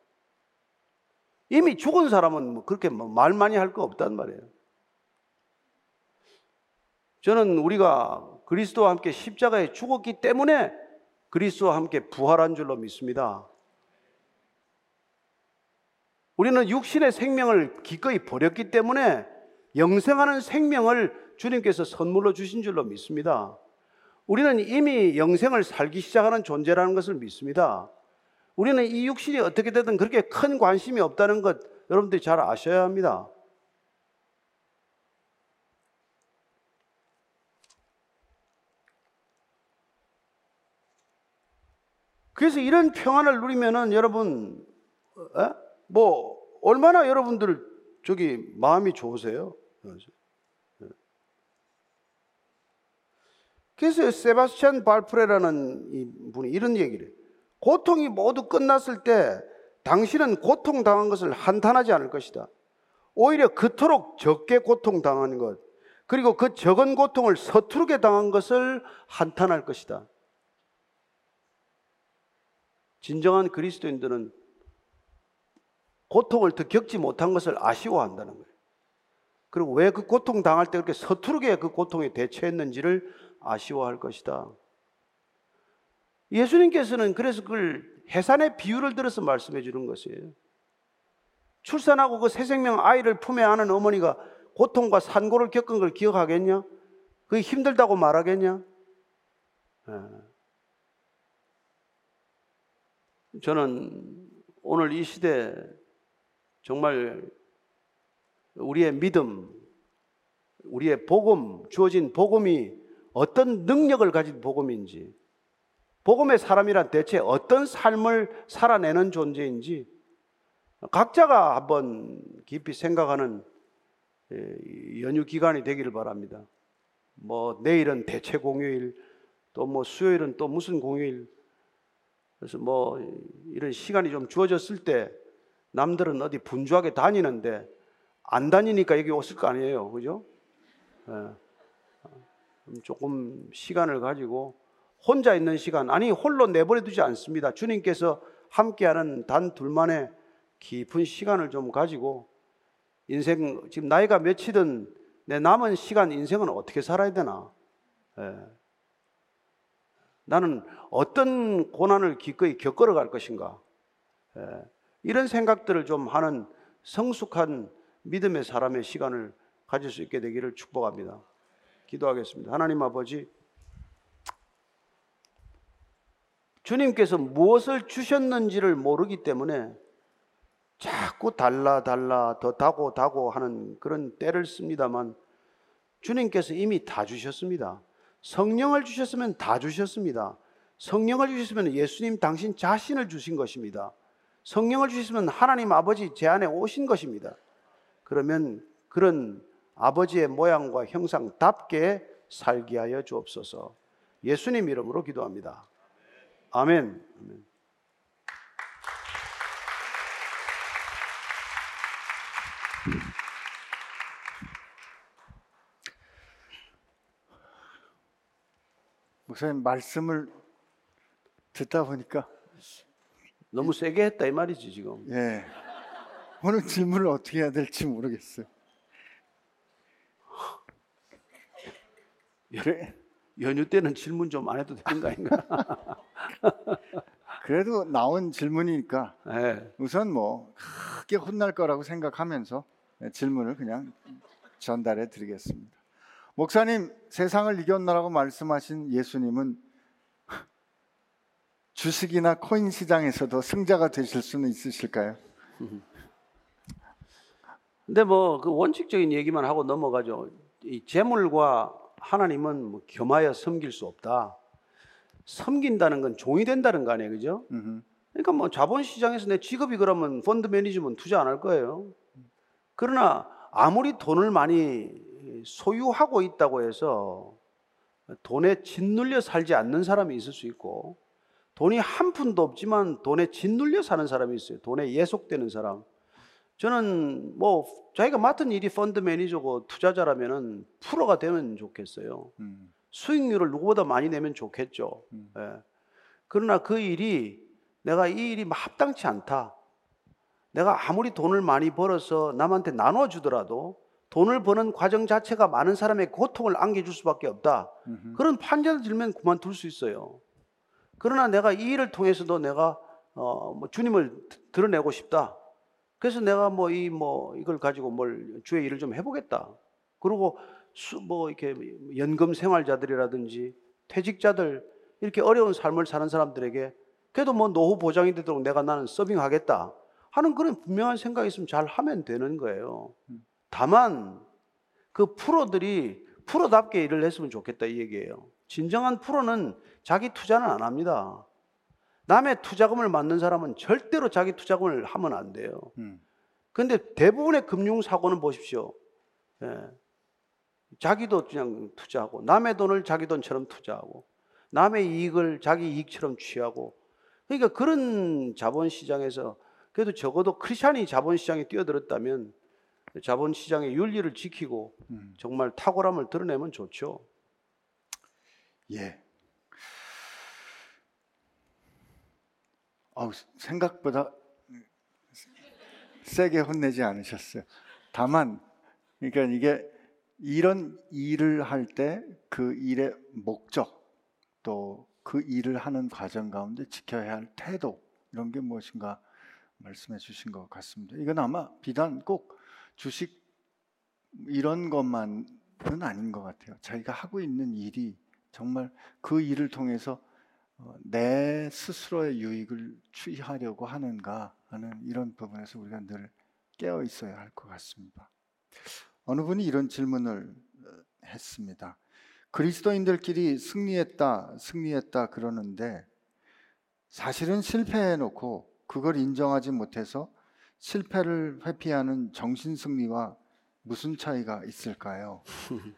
이미 죽은 사람은 뭐 그렇게 뭐말 많이 할 거 없단 말이에요. 저는 우리가 그리스도와 함께 십자가에 죽었기 때문에 그리스도와 함께 부활한 줄로 믿습니다. 우리는 육신의 생명을 기꺼이 버렸기 때문에 영생하는 생명을 주님께서 선물로 주신 줄로 믿습니다. 우리는 이미 영생을 살기 시작하는 존재라는 것을 믿습니다. 우리는 이 육신이 어떻게 되든 그렇게 큰 관심이 없다는 것 여러분들이 잘 아셔야 합니다. 그래서 이런 평안을 누리면은 여러분, 에? 뭐 얼마나 여러분들 저기 마음이 좋으세요? 그래서 세바스찬 발프레라는 이 분이 이런 얘기를 해요. 고통이 모두 끝났을 때 당신은 고통당한 것을 한탄하지 않을 것이다. 오히려 그토록 적게 고통당한 것, 그리고 그 적은 고통을 서투르게 당한 것을 한탄할 것이다. 진정한 그리스도인들은 고통을 더 겪지 못한 것을 아쉬워한다는 거예요. 그리고 왜 그 고통 당할 때 그렇게 서투르게 그 고통에 대처했는지를 아쉬워할 것이다. 예수님께서는 그래서 그걸 해산의 비유를 들어서 말씀해 주는 것이에요. 출산하고 그 새 생명 아이를 품에 안은 어머니가 고통과 산고를 겪은 걸 기억하겠냐? 그게 힘들다고 말하겠냐? 예. 저는 오늘 이 시대 정말 우리의 믿음, 우리의 복음, 주어진 복음이 어떤 능력을 가진 복음인지, 복음의 사람이란 대체 어떤 삶을 살아내는 존재인지, 각자가 한번 깊이 생각하는 예, 연휴 기간이 되기를 바랍니다. 뭐, 내일은 대체 공휴일, 또 뭐 수요일은 또 무슨 공휴일, 그래서 뭐 이런 시간이 좀 주어졌을 때 남들은 어디 분주하게 다니는데 안 다니니까 여기 왔을 거 아니에요. 그죠? 예. 조금 시간을 가지고 혼자 있는 시간, 아니, 홀로 내버려 두지 않습니다. 주님께서 함께하는 단 둘만의 깊은 시간을 좀 가지고 인생, 지금 나이가 몇이든 내 남은 시간 인생은 어떻게 살아야 되나? 예. 나는 어떤 고난을 기꺼이 겪으러 갈 것인가? 예. 이런 생각들을 좀 하는 성숙한 믿음의 사람의 시간을 가질 수 있게 되기를 축복합니다. 기도하겠습니다. 하나님 아버지, 주님께서 무엇을 주셨는지를 모르기 때문에 자꾸 달라 달라 더 다고 다고 하는 그런 때를 씁니다만 주님께서 이미 다 주셨습니다. 성령을 주셨으면 다 주셨습니다. 성령을 주셨으면 예수님 당신 자신을 주신 것입니다. 성령을 주시면 하나님 아버지 제 안에 오신 것입니다. 그러면 그런 아버지의 모양과 형상답게 살게 하여 주옵소서. 예수님 이름으로 기도합니다. 아멘. 아멘. 목사님 말씀을 듣다 보니까 너무 세게 했다 이 말이지 지금. 예. 오늘 질문을 어떻게 해야 될지 모르겠어요. 그래, 연휴 때는 질문 좀 안 해도 되는 거 아닌가? 그래도 나온 질문이니까 예. 우선 뭐 크게 혼날 거라고 생각하면서 질문을 그냥 전달해 드리겠습니다. 목사님, 세상을 이겼나라고 말씀하신 예수님은 주식이나 코인 시장에서도 승자가 되실 수는 있으실까요? 근데 뭐 그 원칙적인 얘기만 하고 넘어가죠. 이 재물과 하나님은 뭐 겸하여 섬길 수 없다. 섬긴다는 건 종이 된다는 거 아니에요, 그죠? 음흠. 그러니까 뭐 자본시장에서 내 직업이 그러면 펀드 매니지먼트 투자 안 할 거예요. 그러나 아무리 돈을 많이 소유하고 있다고 해서 돈에 짓눌려 살지 않는 사람이 있을 수 있고 돈이 한 푼도 없지만 돈에 짓눌려 사는 사람이 있어요. 돈에 예속되는 사람. 저는 뭐 자기가 맡은 일이 펀드 매니저고 투자자라면은 프로가 되면 좋겠어요. 음, 수익률을 누구보다 많이 내면 좋겠죠. 음. 예. 그러나 그 일이 내가 이 일이 합당치 않다. 내가 아무리 돈을 많이 벌어서 남한테 나눠주더라도 돈을 버는 과정 자체가 많은 사람의 고통을 안겨줄 수밖에 없다. 음흠. 그런 판단을 들면 그만둘 수 있어요. 그러나 내가 이 일을 통해서도 내가 어, 뭐 주님을 드- 드러내고 싶다. 그래서 내가 뭐이뭐 이걸 가지고 뭘 주의 일을 좀 해보겠다. 그리고 수, 뭐 이렇게 연금 생활자들이라든지 퇴직자들 이렇게 어려운 삶을 사는 사람들에게 그래도 뭐 노후 보장이 되도록 내가 나는 서빙하겠다 하는 그런 분명한 생각이 있으면 잘 하면 되는 거예요. 다만 그 프로들이 프로답게 일을 했으면 좋겠다 이 얘기예요. 진정한 프로는 자기 투자는 안 합니다. 남의 투자금을 맡는 사람은 절대로 자기 투자금을 하면 안 돼요. 음, 근데 대부분의 금융 사고는 보십시오. 예. 자기도 그냥 투자하고 남의 돈을 자기 돈처럼 투자하고 남의 이익을 자기 이익처럼 취하고 그러니까 그런 자본시장에서 그래도 적어도 크리스찬이 자본시장에 뛰어들었다면 자본시장의 윤리를 지키고 음. 정말 탁월함을 드러내면 좋죠. 예. 어우, 생각보다 세게 혼내지 않으셨어요. 다만, 그러니까 이게 이런 일을 할 때 그 일의 목적 또 그 일을 하는 과정 가운데 지켜야 할 태도 이런 게 무엇인가 말씀해 주신 것 같습니다. 이건 아마 비단 꼭 주식 이런 것만은 아닌 것 같아요. 자기가 하고 있는 일이 정말 그 일을 통해서 어, 내 스스로의 유익을 취하려고 하는가 하는 이런 부분에서 우리가 늘 깨어 있어야 할 것 같습니다. 어느 분이 이런 질문을 어, 했습니다. 그리스도인들끼리 승리했다, 승리했다 그러는데 사실은 실패해 놓고 그걸 인정하지 못해서 실패를 회피하는 정신 승리와 무슨 차이가 있을까요?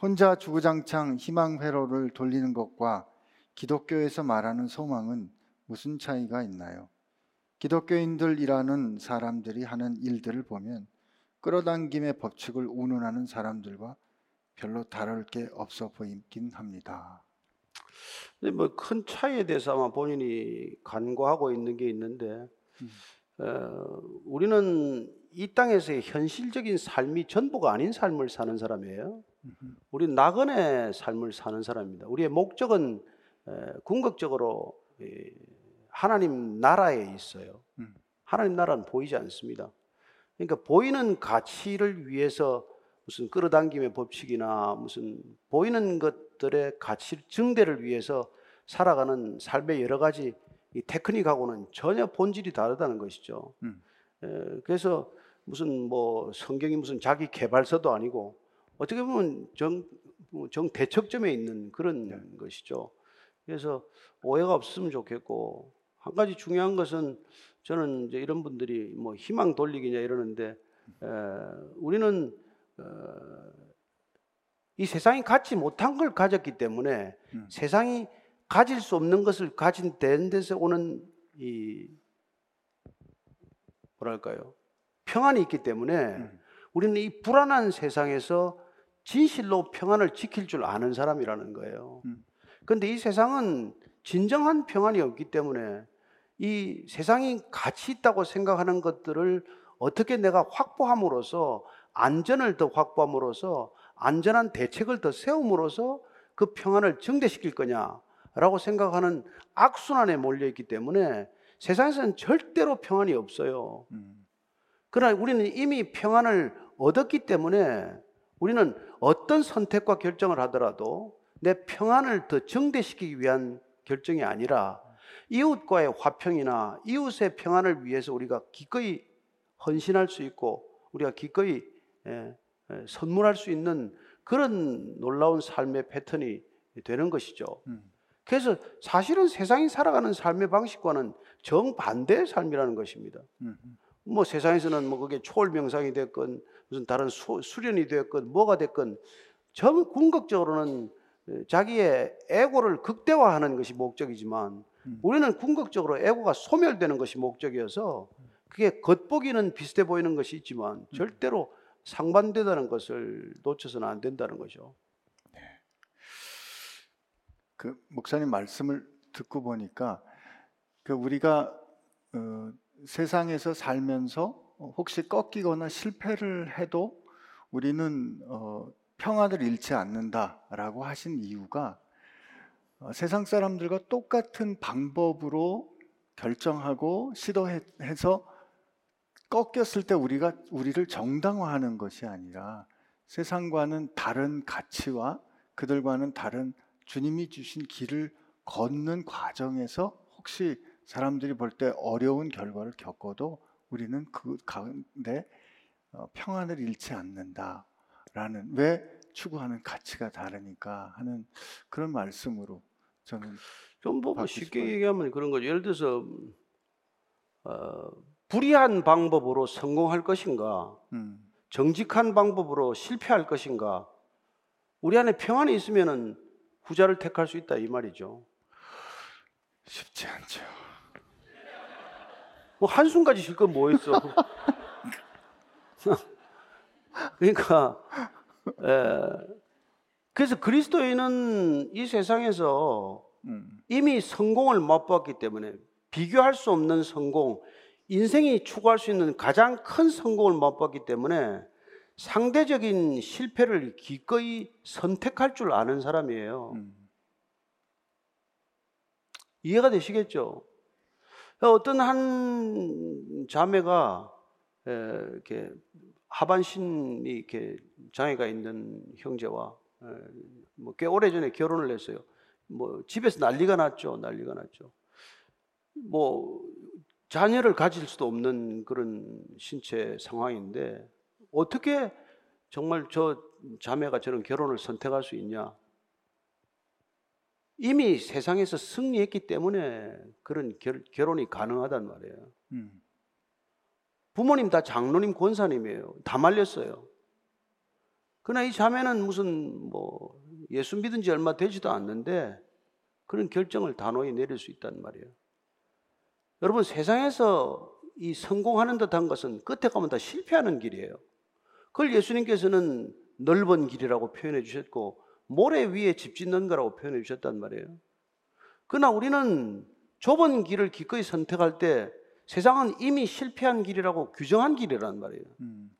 혼자 주구장창 희망 회로를 돌리는 것과 기독교에서 말하는 소망은 무슨 차이가 있나요? 기독교인들이라는 사람들이 하는 일들을 보면 끌어당김의 법칙을 운운하는 사람들과 별로 다를 게 없어 보이긴 합니다. 근데 뭐큰 차이에 대해서 아마 본인이 간과하고 있는 게 있는데 어, 우리는 이 땅에서의 현실적인 삶이 전부가 아닌 삶을 사는 사람이에요. 우리 나그네 삶을 사는 사람입니다. 우리의 목적은 에, 궁극적으로 이, 하나님 나라에 있어요. 음. 하나님 나라는 보이지 않습니다. 그러니까 보이는 가치를 위해서 무슨 끌어당김의 법칙이나 무슨 보이는 것들의 가치 증대를 위해서 살아가는 삶의 여러 가지 이 테크닉하고는 전혀 본질이 다르다는 것이죠. 음. 에, 그래서 무슨 뭐 성경이 무슨 자기 개발서도 아니고 어떻게 보면 정, 뭐 정대척점에 있는 그런 네. 것이죠. 그래서 오해가 없으면 좋겠고 한 가지 중요한 것은 저는 이제 이런 분들이 뭐 희망 돌리기냐 이러는데 에, 우리는 어, 이 세상이 갖지 못한 걸 가졌기 때문에 음. 세상이 가질 수 없는 것을 가진 데서 오는 이 뭐랄까요 평안이 있기 때문에 우리는 이 불안한 세상에서 진실로 평안을 지킬 줄 아는 사람이라는 거예요. 음. 그런데 이 세상은 진정한 평안이 없기 때문에 이 세상이 가치 있다고 생각하는 것들을 어떻게 내가 확보함으로써 안전을 더 확보함으로써 안전한 대책을 더 세움으로써 그 평안을 증대시킬 거냐라고 생각하는 악순환에 몰려 있기 때문에 세상에서는 절대로 평안이 없어요. 음. 그러나 우리는 이미 평안을 얻었기 때문에 우리는 어떤 선택과 결정을 하더라도 내 평안을 더 증대시키기 위한 결정이 아니라 이웃과의 화평이나 이웃의 평안을 위해서 우리가 기꺼이 헌신할 수 있고 우리가 기꺼이 예, 예, 선물할 수 있는 그런 놀라운 삶의 패턴이 되는 것이죠. 음. 그래서 사실은 세상이 살아가는 삶의 방식과는 정반대의 삶이라는 것입니다. 음. 뭐 세상에서는 뭐 그게 초월 명상이 됐건 무슨 다른 수, 수련이 됐건 뭐가 됐건 정 궁극적으로는 자기의 에고를 극대화하는 것이 목적이지만 음. 우리는 궁극적으로 에고가 소멸되는 것이 목적이어서 그게 겉보기는 비슷해 보이는 것이 있지만 절대로 상반되다는 것을 놓쳐서는 안 된다는 거죠. 그 목사님 말씀을 듣고 보니까 그 우리가 어, 세상에서 살면서 혹시 꺾이거나 실패를 해도 우리는 어, 평안을 잃지 않는다라고 하신 이유가 어, 세상 사람들과 똑같은 방법으로 결정하고 시도해서 꺾였을 때 우리가 우리를 정당화하는 것이 아니라 세상과는 다른 가치와 그들과는 다른 주님이 주신 길을 걷는 과정에서 혹시 사람들이 볼 때 어려운 결과를 겪어도 우리는 그 가운데 어, 평안을 잃지 않는다 라는 왜 추구하는 가치가 다르니까 하는 그런 말씀으로 저는 좀뭐 받고 쉽게 싶어요. 얘기하면 그런 거죠. 예를 들어서 어, 불의한 방법으로 성공할 것인가, 음, 정직한 방법으로 실패할 것인가. 우리 안에 평안이 있으면은 후자를 택할 수 있다 이 말이죠. 쉽지 않죠. 뭐 한숨까지 쉴 건 뭐 있어? 그러니까 에, 그래서 그리스도인은 이 세상에서 음, 이미 성공을 맛봤기 때문에 비교할 수 없는 성공, 인생이 추구할 수 있는 가장 큰 성공을 맛봤기 때문에 상대적인 실패를 기꺼이 선택할 줄 아는 사람이에요. 음, 이해가 되시겠죠? 어떤 한 자매가 에, 이렇게 하반신이 이렇게 장애가 있는 형제와 뭐 꽤 오래 전에 결혼을 했어요. 뭐 집에서 난리가 났죠. 난리가 났죠. 뭐 자녀를 가질 수도 없는 그런 신체 상황인데 어떻게 정말 저 자매가 저런 결혼을 선택할 수 있냐? 이미 세상에서 승리했기 때문에 그런 결, 결혼이 가능하단 말이에요. 음, 부모님 다 장로님, 권사님이에요. 다 말렸어요. 그러나 이 자매는 무슨 뭐 예수 믿은 지 얼마 되지도 않는데 그런 결정을 단호히 내릴 수 있단 말이에요. 여러분 세상에서 이 성공하는 듯한 것은 끝에 가면 다 실패하는 길이에요. 그걸 예수님께서는 넓은 길이라고 표현해 주셨고 모래 위에 집 짓는 거라고 표현해 주셨단 말이에요. 그러나 우리는 좁은 길을 기꺼이 선택할 때 세상은 이미 실패한 길이라고 규정한 길이란 말이에요. 음,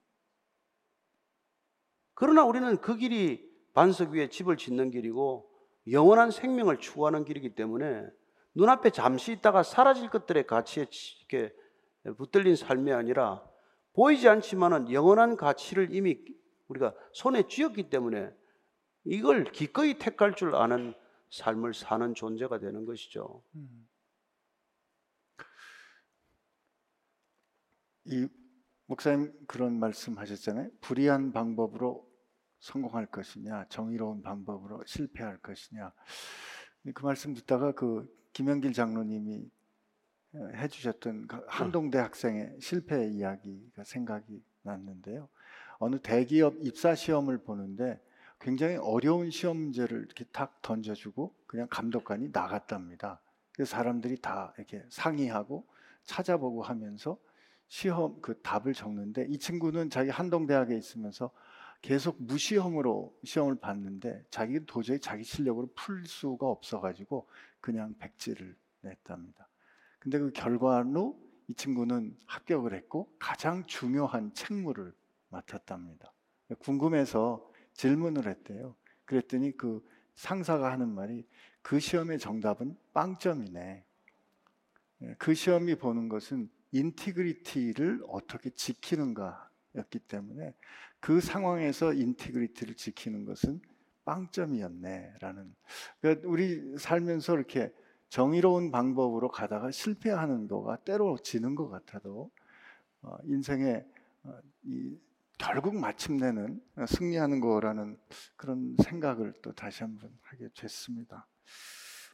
그러나 우리는 그 길이 반석 위에 집을 짓는 길이고 영원한 생명을 추구하는 길이기 때문에 눈앞에 잠시 있다가 사라질 것들의 가치에 치- 이렇게 붙들린 삶이 아니라 보이지 않지만은 영원한 가치를 이미 우리가 손에 쥐었기 때문에 이걸 기꺼이 택할 줄 아는 삶을 사는 존재가 되는 것이죠. 음. 이 목사님 그런 말씀하셨잖아요. 불의한 방법으로 성공할 것이냐, 정의로운 방법으로 실패할 것이냐. 그 말씀 듣다가 그 김영길 장로님이 어, 해주셨던 그 한동대 학생의 실패 이야기가 생각이 났는데요. 어느 대기업 입사 시험을 보는데 굉장히 어려운 시험 문제를 이렇게 탁 던져주고 그냥 감독관이 나갔답니다. 사람들이 다 이렇게 상의하고 찾아보고 하면서 시험 그 답을 적는데 이 친구는 자기 한동대학에 있으면서 계속 무시험으로 시험을 봤는데 자기 도저히 자기 실력으로 풀 수가 없어가지고 그냥 백지를 냈답니다. 근데 그 결과로 이 친구는 합격을 했고 가장 중요한 책무를 맡았답니다. 궁금해서 질문을 했대요. 그랬더니 그 상사가 하는 말이 그 시험의 정답은 빵점이네. 예, 그 시험이 보는 것은 integrity를 어떻게 지키는가였기 때문에 그 상황에서 integrity를 지키는 것은 빵점이었네라는. 그러니까 우리 살면서 이렇게 정의로운 방법으로 가다가 실패하는 거가 때로 지는 것 같아도 어, 인생의 어, 이 결국 마침내는 승리하는 거라는 그런 생각을 또 다시 한번 하게 됐습니다.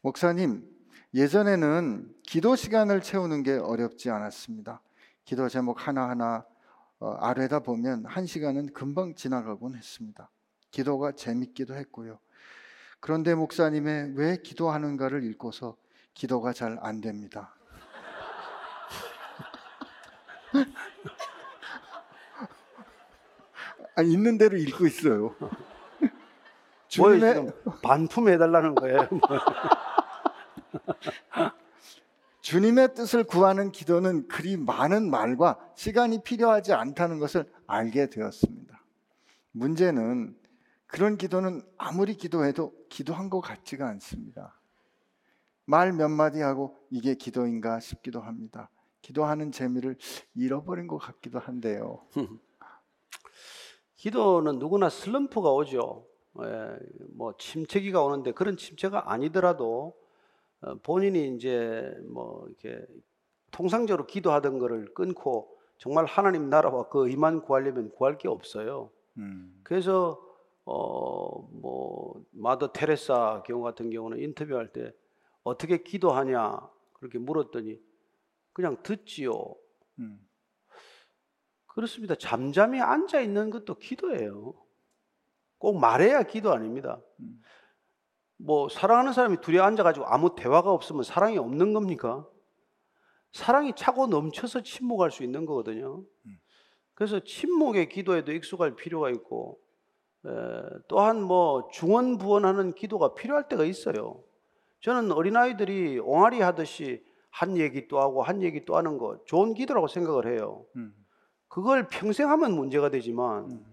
목사님, 예전에는 기도 시간을 채우는 게 어렵지 않았습니다. 기도 제목 하나하나 어, 아래다 보면 한 시간은 금방 지나가곤 했습니다. 기도가 재밌기도 했고요. 그런데 목사님의 왜 기도하는가를 읽고서 기도가 잘 안 됩니다. 아, 있는 대로 읽고 있어요. 뭐 주님의 반품해달라는 거예요. 주님의 뜻을 구하는 기도는 그리 많은 말과 시간이 필요하지 않다는 것을 알게 되었습니다. 문제는 그런 기도는 아무리 기도해도 기도한 것 같지가 않습니다. 말 몇 마디 하고 이게 기도인가 싶기도 합니다. 기도하는 재미를 잃어버린 것 같기도 한데요. 기도는 누구나 슬럼프가 오죠. 예, 뭐 침체기가 오는데 그런 침체가 아니더라도 어, 본인이 이제 뭐 이렇게 통상적으로 기도하던 거를 끊고 정말 하나님 나라와 그 의만 구하려면 구할 게 없어요. 음, 그래서 어뭐 마더 테레사 경우 같은 경우는 인터뷰할 때 어떻게 기도하냐 그렇게 물었더니 그냥 듣지요. 음, 그렇습니다. 잠잠히 앉아 있는 것도 기도예요. 꼭 말해야 기도 아닙니다. 음. 뭐 사랑하는 사람이 둘이 앉아가지고 아무 대화가 없으면 사랑이 없는 겁니까? 사랑이 차고 넘쳐서 침묵할 수 있는 거거든요. 음. 그래서 침묵의 기도에도 익숙할 필요가 있고 에, 또한 뭐 중언부언하는 기도가 필요할 때가 있어요. 저는 어린아이들이 옹알이 하듯이 한 얘기 또 하고 한 얘기 또 하는 거 좋은 기도라고 생각을 해요. 음, 그걸 평생 하면 문제가 되지만 음.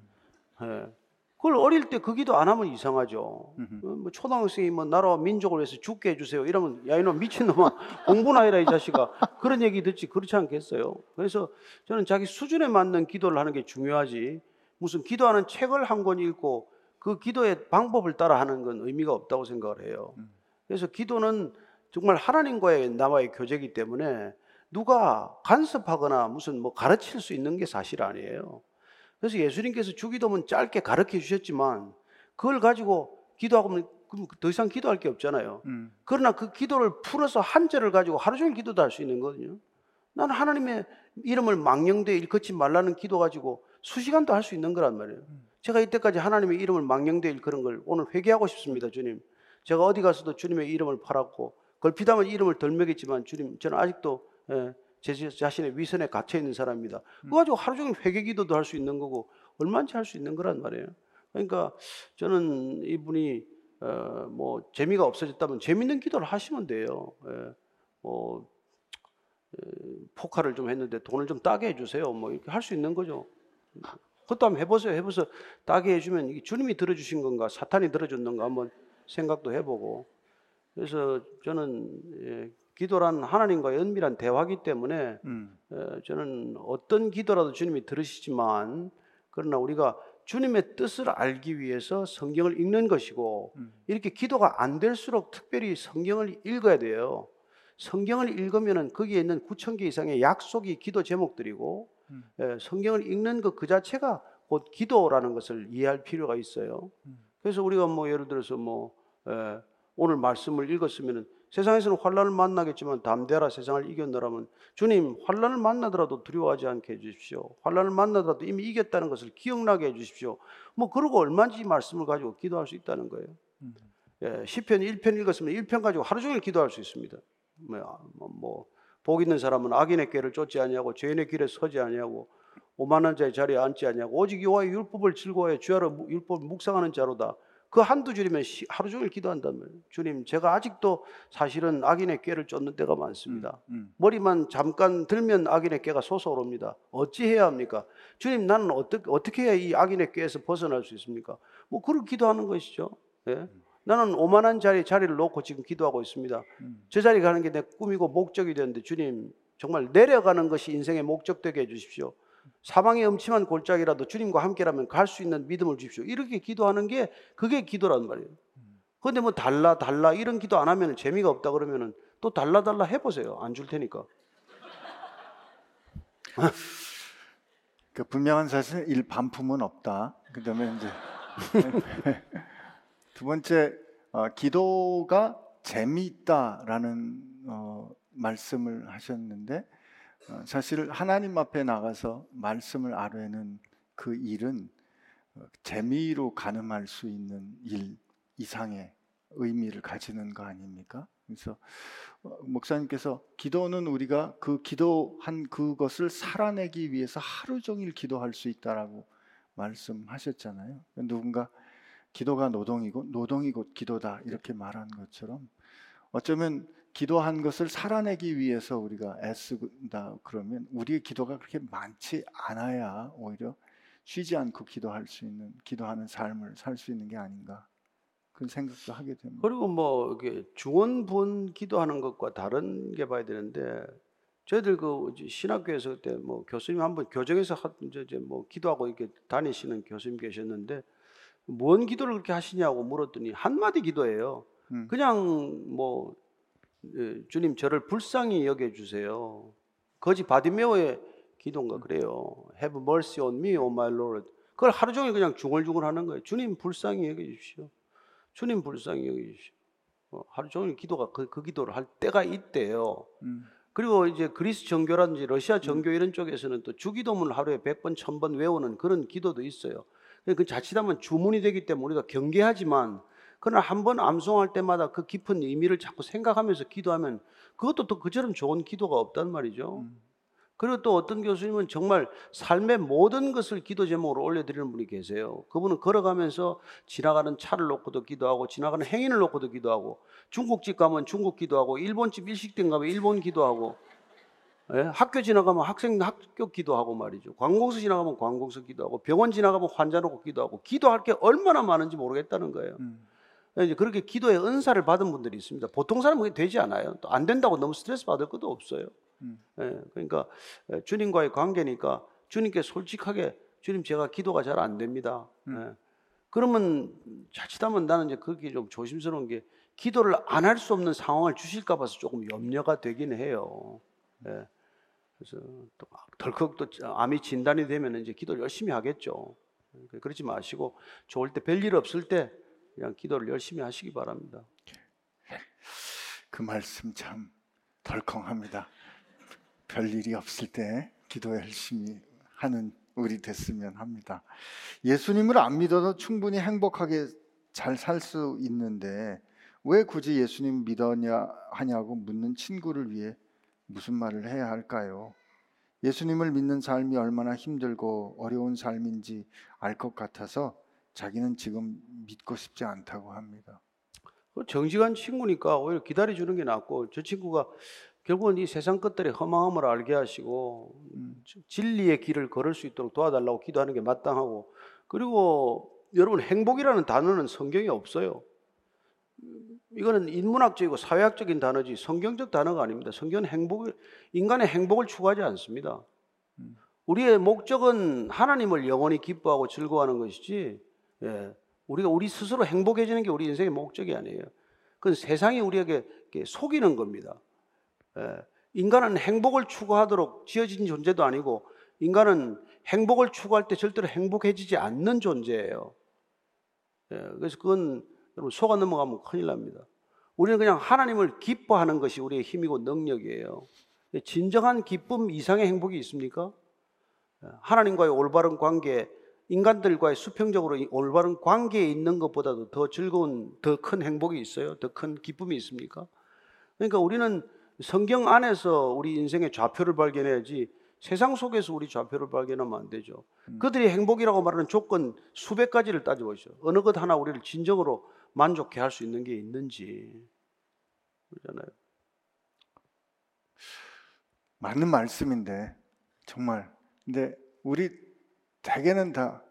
예. 그걸 어릴 때 그 기도 안 하면 이상하죠. 어, 뭐 초등학생이 뭐 나라와 민족을 위해서 죽게 해주세요. 이러면 야 이놈 미친놈아 공부나 해라 이 자식아 그런 얘기 듣지 그렇지 않겠어요. 그래서 저는 자기 수준에 맞는 기도를 하는 게 중요하지 무슨 기도하는 책을 한 권 읽고 그 기도의 방법을 따라 하는 건 의미가 없다고 생각을 해요. 음. 그래서 기도는 정말 하나님과의 나와의 교제이기 때문에 누가 간섭하거나 무슨 뭐 가르칠 수 있는 게 사실 아니에요. 그래서 예수님께서 주기도문 짧게 가르쳐 주셨지만 그걸 가지고 기도하면 그럼 더 이상 기도할 게 없잖아요. 음, 그러나 그 기도를 풀어서 한 절을 가지고 하루 종일 기도도 할 수 있는 거거든요. 나는 하나님의 이름을 망령되이 일컫지 말라는 기도 가지고 수시간도 할 수 있는 거란 말이에요. 제가 이때까지 하나님의 이름을 망령되이 일그는 걸 오늘 회개하고 싶습니다, 주님. 제가 어디 가서도 주님의 이름을 팔았고 걸핏하면 이름을 덜 먹였지만 주님, 저는 아직도 예, 제 자신의 위선에 갇혀 있는 사람입니다. 그거 가지고 하루 종일 회개 기도도 할 수 있는 거고 얼마든지 할 수 있는 거란 말이에요. 그러니까 저는 이분이 어, 뭐 재미가 없어졌다면 재밌는 기도를 하시면 돼요. 예, 뭐 에, 포카를 좀 했는데 돈을 좀 따게 해주세요. 뭐 이렇게 할 수 있는 거죠. 그것도 한번 해보세요. 해보서 따게 해주면 주님이 들어주신 건가, 사탄이 들어줬는가 한번 생각도 해보고. 그래서 저는 예, 기도란 하나님과의 은밀한 대화기 때문에 음, 에, 저는 어떤 기도라도 주님이 들으시지만 그러나 우리가 주님의 뜻을 알기 위해서 성경을 읽는 것이고 음. 이렇게 기도가 안 될수록 특별히 성경을 읽어야 돼요. 성경을 읽으면은 거기에 있는 9천 개 이상의 약속이 기도 제목들이고 음. 에, 성경을 읽는 것 그 자체가 곧 기도라는 것을 이해할 필요가 있어요. 음. 그래서 우리가 뭐 예를 들어서 뭐 에, 오늘 말씀을 읽었으면은 세상에서는 환란을 만나겠지만 담대하라 세상을 이겼노라면 주님 환란을 만나더라도 두려워하지 않게 해주십시오. 환란을 만나더라도 이미 이겼다는 것을 기억나게 해주십시오. 뭐 그러고 얼마든지 이 말씀을 가지고 기도할 수 있다는 거예요. 음. 예, 시편 1편 읽었으면 1편 가지고 하루 종일 기도할 수 있습니다. 뭐, 뭐, 뭐복 있는 사람은 악인의 꾀를 쫓지 아니하고 죄인의 길에 서지 아니하고 오만한 자의 자리에 앉지 아니하고 오직 여호와의 율법을 즐거워해 주야로 율법을 묵상하는 자로다. 그 한두 줄이면 시- 하루 종일 기도한다면 주님 제가 아직도 사실은 악인의 꾀를 쫓는 때가 많습니다. 음. 머리만 잠깐 들면 악인의 꾀가 솟아오릅니다. 어찌해야 합니까? 주님 나는 어떻게 어떻게 해야 이 악인의 꾀에서 벗어날 수 있습니까? 뭐 그렇게 기도하는 것이죠. 예? 나는 오만한 자리 자리를 놓고 지금 기도하고 있습니다. 저 자리 가는 게 내 꿈이고 목적이 되는데 주님 정말 내려가는 것이 인생의 목적 되게 해 주십시오. 사망의 음침한 골짜기라도 주님과 함께라면 갈 수 있는 믿음을 주십시오. 이렇게 기도하는 게 그게 기도란 말이에요. 그런데 뭐 달라 달라 이런 기도 안 하면 재미가 없다 그러면은 또 달라 달라 해보세요. 안 줄 테니까. 그 분명한 사실 일 반품은 없다. 그다음에 이제 두 번째 어, 기도가 재미있다라는 어, 말씀을 하셨는데 어, 사실 하나님 앞에 나가서 말씀을 아뢰는 그 일은 어, 재미로 가늠할 수 있는 일 이상의 의미를 가지는 거 아닙니까? 그래서 어, 목사님께서 기도는 우리가 그 기도한 그것을 살아내기 위해서 하루 종일 기도할 수 있다라고 말씀하셨잖아요. 누군가 기도가 노동이고 노동이 곧 기도다 이렇게 말한 것처럼 어쩌면 기도한 것을 살아내기 위해서 우리가 애쓰다 그러면 우리의 기도가 그렇게 많지 않아야 오히려 쉬지 않고 기도할 수 있는 기도하는 삶을 살 수 있는 게 아닌가 그런 생각도 하게 됩니다. 그리고 뭐 중원부원 기도하는 것과 다른 게 봐야 되는데 저희들 그 신학교에서 그때 뭐 교수님 한 번 교정에서 하- 이제 뭐 기도하고 이렇게 다니시는 교수님 계셨는데 뭔 기도를 그렇게 하시냐고 물었더니 한 마디 기도예요. 음. 그냥 뭐 예, 주님 저를 불쌍히 여겨 주세요. 거지 바디메오의 기도인가 그래요. Have mercy on me, O my Lord. 그걸 하루 종일 그냥 중얼중얼 하는 거예요. 주님 불쌍히 여겨 주십시오. 주님 불쌍히 여겨 주십시오. 어, 하루 종일 기도가 그, 그 기도를 할 때가 있대요. 음. 그리고 이제 그리스 정교라든지 러시아 정교 이런 쪽에서는 또 주기도문 하루에 100번, 1000번 외우는 그런 기도도 있어요. 그 자칫하면 주문이 되기 때문에 우리가 경계하지만 그러나 한 번 암송할 때마다 그 깊은 의미를 자꾸 생각하면서 기도하면 그것도 또 그처럼 좋은 기도가 없단 말이죠. 그리고 또 어떤 교수님은 정말 삶의 모든 것을 기도 제목으로 올려드리는 분이 계세요. 그분은 걸어가면서 지나가는 차를 놓고도 기도하고 지나가는 행인을 놓고도 기도하고 중국집 가면 중국 기도하고 일본집 일식店가면 일본 기도하고 예? 학교 지나가면 학생 학교 기도하고 말이죠. 관공서 지나가면 관공서 기도하고 병원 지나가면 환자 놓고 기도하고 기도할 게 얼마나 많은지 모르겠다는 거예요. 음. 그렇게 기도의 은사를 받은 분들이 있습니다. 보통 사람은 그게 되지 않아요. 또 안 된다고 너무 스트레스 받을 것도 없어요. 음. 예, 그러니까 예, 주님과의 관계니까 주님께 솔직하게 주님 제가 기도가 잘 안 됩니다. 예. 그러면 자칫하면 나는 이제 그게 좀 조심스러운 게 기도를 안 할 수 없는 상황을 주실까 봐서 조금 염려가 되긴 해요. 예. 그래서 또 덜컥 또 암이 진단이 되면 이제 기도를 열심히 하겠죠. 예, 그러지 마시고 좋을 때 별일 없을 때 그냥 기도를 열심히 하시기 바랍니다. 그 말씀 참 덜컹합니다. 별 일이 없을 때 기도 열심히 하는 우리 됐으면 합니다. 예수님을 안 믿어도 충분히 행복하게 잘 살 수 있는데 왜 굳이 예수님 믿었냐 하냐고 묻는 친구를 위해 무슨 말을 해야 할까요? 예수님을 믿는 삶이 얼마나 힘들고 어려운 삶인지 알 것 같아서 자기는 지금 믿고 싶지 않다고 합니다. 그 정직한 친구니까 오히려 기다려 주는 게 낫고 저 친구가 결국은 이 세상 것들의 허망함을 알게 하시고 진리의 길을 걸을 수 있도록 도와달라고 기도하는 게 마땅하고 그리고 여러분 행복이라는 단어는 성경에 없어요. 이거는 인문학적이고 사회학적인 단어지 성경적 단어가 아닙니다. 성경은 행복 인간의 행복을 추구하지 않습니다. 우리의 목적은 하나님을 영원히 기뻐하고 즐거워하는 것이지 예, 우리가 우리 스스로 행복해지는 게 우리 인생의 목적이 아니에요. 그건 세상이 우리에게 속이는 겁니다. 예, 인간은 행복을 추구하도록 지어진 존재도 아니고 인간은 행복을 추구할 때 절대로 행복해지지 않는 존재예요. 예, 그래서 그건 여러분 속아 넘어가면 큰일 납니다. 우리는 그냥 하나님을 기뻐하는 것이 우리의 힘이고 능력이에요. 진정한 기쁨 이상의 행복이 있습니까? 예, 하나님과의 올바른 관계, 인간들과의 수평적으로 이 올바른 관계에 있는 것보다도 더 즐거운, 더 큰 행복이 있어요? 더 큰 기쁨이 있습니까? 그러니까 우리는 성경 안에서 우리 인생의 좌표를 발견해야지 세상 속에서 우리 좌표를 발견하면 안 되죠. 그들이 행복이라고 말하는 조건 수백 가지를 따져보죠. 어느 것 하나 우리를 진정으로 만족해 할 수 있는 게 있는지. 그러잖아요. 맞는 말씀인데 정말. 근데 우리 대개는 다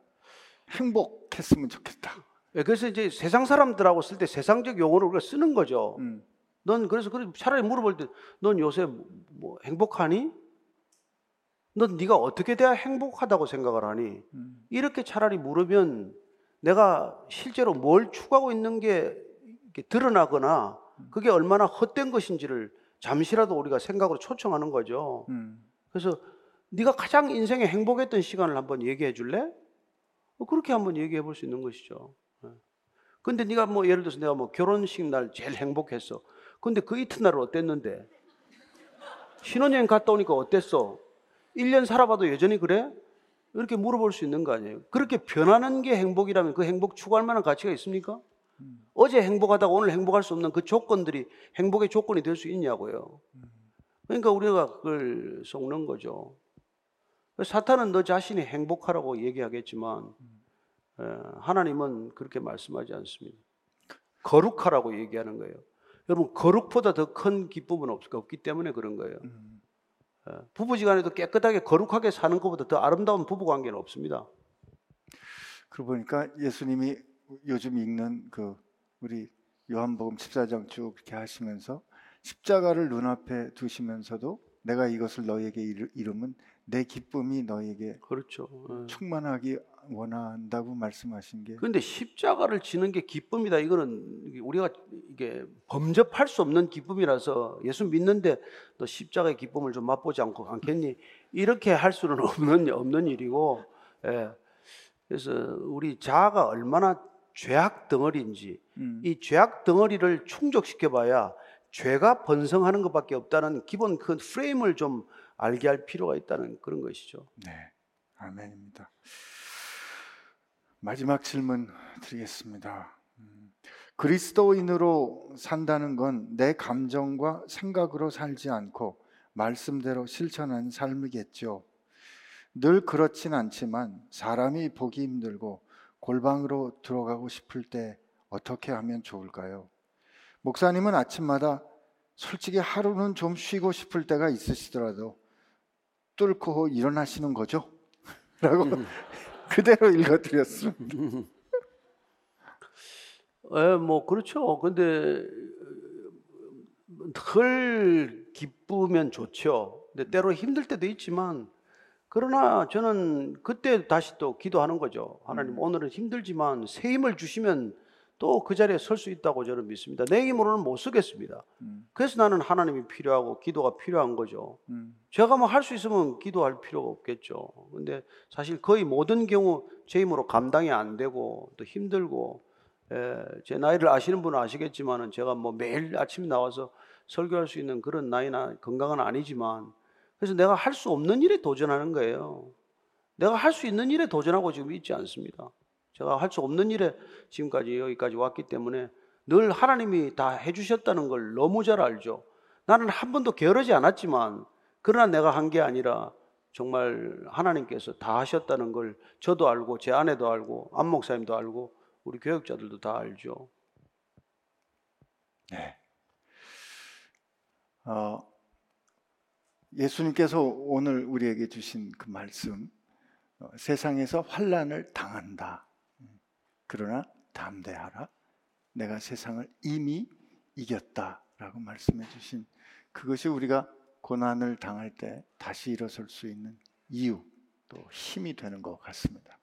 행복했으면 좋겠다. 예, 그래서 이제 세상 사람들하고 쓸 때 세상적 용어를 우리가 쓰는 거죠. 음. 넌 그래서 그래 차라리 물어볼 때 넌 요새 뭐 행복하니? 넌 네가 어떻게 돼야 행복하다고 생각을 하니? 음. 이렇게 차라리 물으면 내가 실제로 뭘 추구하고 있는 게 드러나거나 그게 얼마나 헛된 것인지를 잠시라도 우리가 생각으로 초청하는 거죠. 음. 그래서 네가 가장 인생에 행복했던 시간을 한번 얘기해 줄래? 어, 그렇게 한번 얘기해 볼 수 있는 것이죠. 예. 근데 네가 뭐 예를 들어서 내가 뭐 결혼식 날 제일 행복했어. 근데 그 이튿날은 어땠는데? 신혼여행 갔다 오니까 어땠어? 1년 살아봐도 여전히 그래? 이렇게 물어볼 수 있는 거 아니에요. 그렇게 변하는 게 행복이라면 그 행복 추구할 만한 가치가 있습니까? 어제 행복하다가 오늘 행복할 수 없는 그 조건들이 행복의 조건이 될 수 있냐고요. 그러니까 우리가 그걸 속는 거죠. 사탄은 너 자신이 행복하라고 얘기하겠지만 에, 하나님은 그렇게 말씀하지 않습니다. 거룩하라고 얘기하는 거예요. 여러분 거룩보다 더 큰 기쁨은 없, 없기 때문에 그런 거예요. 음. 에, 부부지간에도 깨끗하게 거룩하게 사는 것보다 더 아름다운 부부 관계는 없습니다. 그러고 보니까 예수님이 요즘 읽는 그 우리 요한복음 14장 쭉 이렇게 하시면서 십자가를 눈앞에 두시면서도 내가 이것을 너에게 이름은 내 기쁨이 너에게 그렇죠. 에. 충만하기 원한다고 말씀하신 게 그런데 십자가를 지는 게 기쁨이다. 이거는 우리가 이게 범접할 수 없는 기쁨이라서 예수 믿는데 너 십자가의 기쁨을 좀 맛보지 않고 않겠니? 이렇게 할 수는 없는 없는 일이고, 예. 그래서 우리 자아가 얼마나 죄악 덩어리인지 음. 이 죄악 덩어리를 충족시켜봐야 죄가 번성하는 것밖에 없다는 기본 그 프레임을 좀 알게 할 필요가 있다는 그런 것이죠. 네, 아멘입니다. 마지막 질문 드리겠습니다. 음, 그리스도인으로 산다는 건 내 감정과 생각으로 살지 않고 말씀대로 실천하는 삶이겠죠. 늘 그렇진 않지만 사람이 보기 힘들고 골방으로 들어가고 싶을 때 어떻게 하면 좋을까요? 목사님은 아침마다 솔직히 하루는 좀 쉬고 싶을 때가 있으시더라도 뚫고 일어나시는 거죠? 라고 그대로 읽어드렸습니다. 예, 뭐 그렇죠. 근데 늘 기쁘면 좋죠. 근데 때로 힘들 때도 있지만 그러나 저는 그때 다시 또 기도하는 거죠. 하나님 오늘은 힘들지만 새 힘을 주시면 또 그 자리에 설 수 있다고 저는 믿습니다. 내 힘으로는 못 서겠습니다. 음, 그래서 나는 하나님이 필요하고 기도가 필요한 거죠. 음, 제가 뭐 할 수 있으면 기도할 필요가 없겠죠. 근데 사실 거의 모든 경우 제 힘으로 감당이 안 되고 또 힘들고 에, 제 나이를 아시는 분은 아시겠지만은 제가 뭐 매일 아침에 나와서 설교할 수 있는 그런 나이나 건강은 아니지만 그래서 내가 할 수 없는 일에 도전하는 거예요. 내가 할 수 있는 일에 도전하고 지금 있지 않습니다. 제가 할 수 없는 일에 지금까지 여기까지 왔기 때문에 늘 하나님이 다 해주셨다는 걸 너무 잘 알죠. 나는 한 번도 게으르지 않았지만 그러나 내가 한 게 아니라 정말 하나님께서 다 하셨다는 걸 저도 알고 제 아내도 알고 안 목사님도 알고 우리 교육자들도 다 알죠. 네. 어, 예수님께서 오늘 우리에게 주신 그 말씀, 어, 세상에서 환란을 당한다. 음, 그러나 담대하라. 내가 세상을 이미 이겼다라고 말씀해 주신 그것이 우리가 고난을 당할 때 다시 일어설 수 있는 이유 또 힘이 되는 것 같습니다.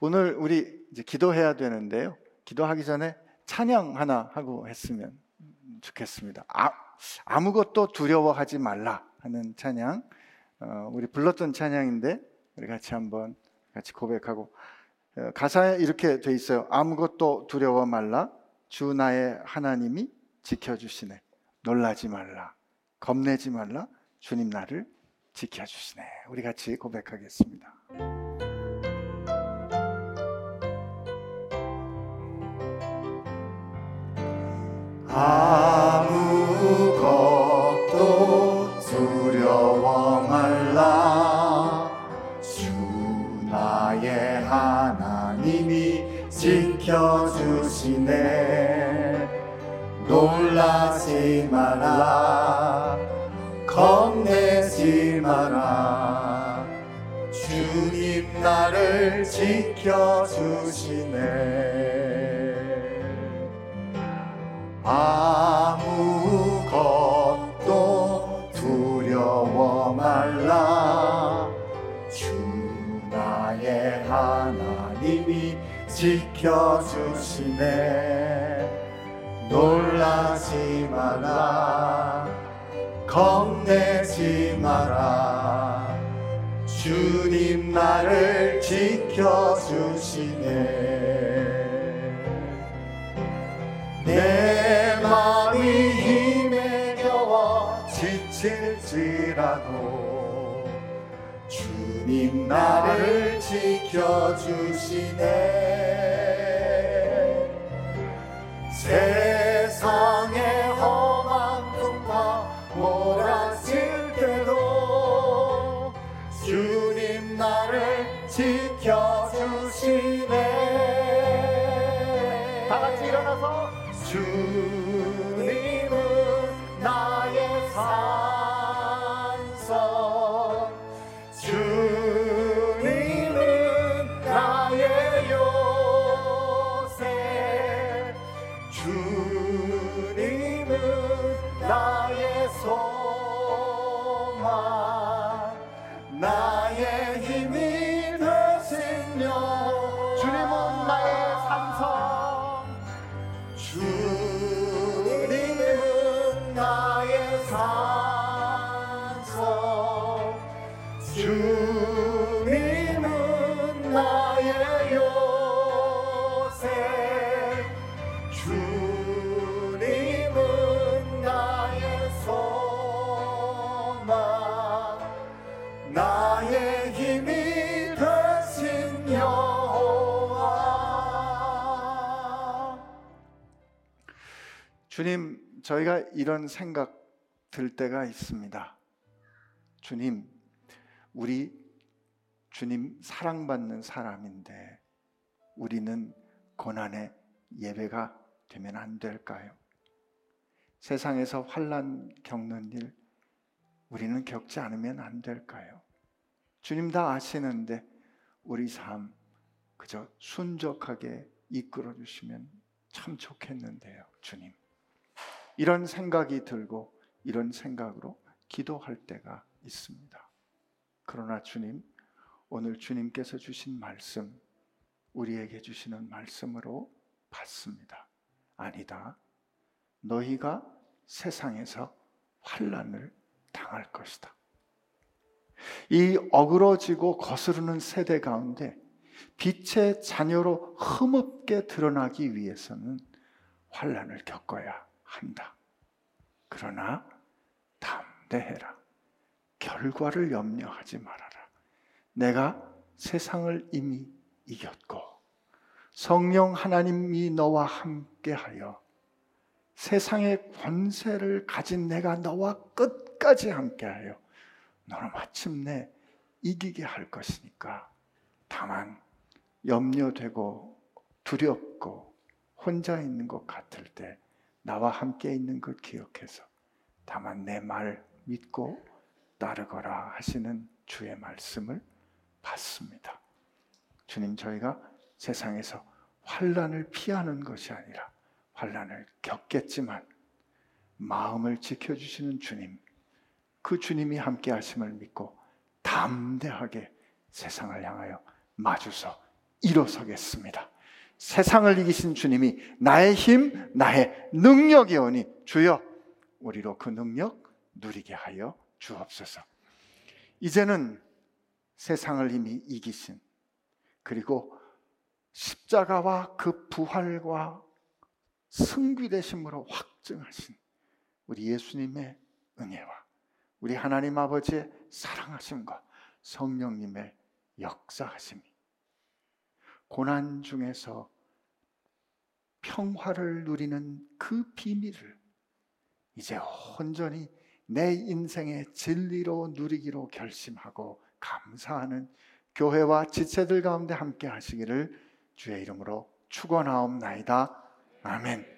오늘 우리 이제 기도해야 되는데요. 기도하기 전에 찬양 하나 하고 했으면 좋겠습니다. 아, 아무것도 두려워하지 말라 하는 찬양. 어, 우리 불렀던 찬양인데 우리 같이 한번 같이 고백하고 어, 가사에 이렇게 돼 있어요. 아무것도 두려워 말라. 주 나의 하나님이 지켜주시네. 놀라지 말라. 겁내지 말라. 주님 나를 지켜주시네. 우리 같이 고백하겠습니다. 아무 지켜주시네. 놀라지 말라. 겁내지 마라. 주님 나를 지켜주시네. 아무것도 두려워 말라. 주 나의 하나님이 지켜주시네. 놀라지 마라. 겁내지 마라. 주님 나를 지켜주시네. 내 마음이 힘에 겨워 지칠지라도 주님 나를 지켜주시네 세 저희가 이런 생각 들 때가 있습니다 주님 우리 주님 사랑받는 사람인데 우리는 고난의 예배가 되면 안 될까요? 세상에서 환란 겪는 일 우리는 겪지 않으면 안 될까요? 주님 다 아시는데 우리 삶 그저 순적하게 이끌어 주시면 참 좋겠는데요, 주님. 이런 생각이 들고 이런 생각으로 기도할 때가 있습니다. 그러나 주님, 오늘 주님께서 주신 말씀, 우리에게 주시는 말씀으로 받습니다. 아니다. 너희가 세상에서 환란을 당할 것이다. 이 어그러지고 거스르는 세대 가운데 빛의 자녀로 흠없게 드러나기 위해서는 환란을 겪어야 한다. 그러나 담대해라. 결과를 염려하지 말아라. 내가 세상을 이미 이겼고 성령 하나님이 너와 함께하여 세상의 권세를 가진 내가 너와 끝까지 함께하여 너를 마침내 이기게 할 것이니까 다만 염려되고 두렵고 혼자 있는 것 같을 때 나와 함께 있는 것 기억해서 다만 내 말 믿고 따르거라 하시는 주의 말씀을 받습니다. 주님 저희가 세상에서 환란을 피하는 것이 아니라 환란을 겪겠지만 마음을 지켜 주시는 주님 그 주님이 함께 하심을 믿고 담대하게 세상을 향하여 마주서 일어서겠습니다. 세상을 이기신 주님이 나의 힘, 나의 능력이오니 주여 우리로 그 능력 누리게 하여 주옵소서. 이제는 세상을 이미 이기신 그리고 십자가와 그 부활과 승귀되심으로 확증하신 우리 예수님의 은혜와 우리 하나님 아버지의 사랑하심과 성령님의 역사하심이 고난 중에서 평화를 누리는 그 비밀을 이제 온전히 내 인생의 진리로 누리기로 결심하고 감사하는 교회와 지체들 가운데 함께 하시기를 주의 이름으로 축원하옵나이다. 아멘.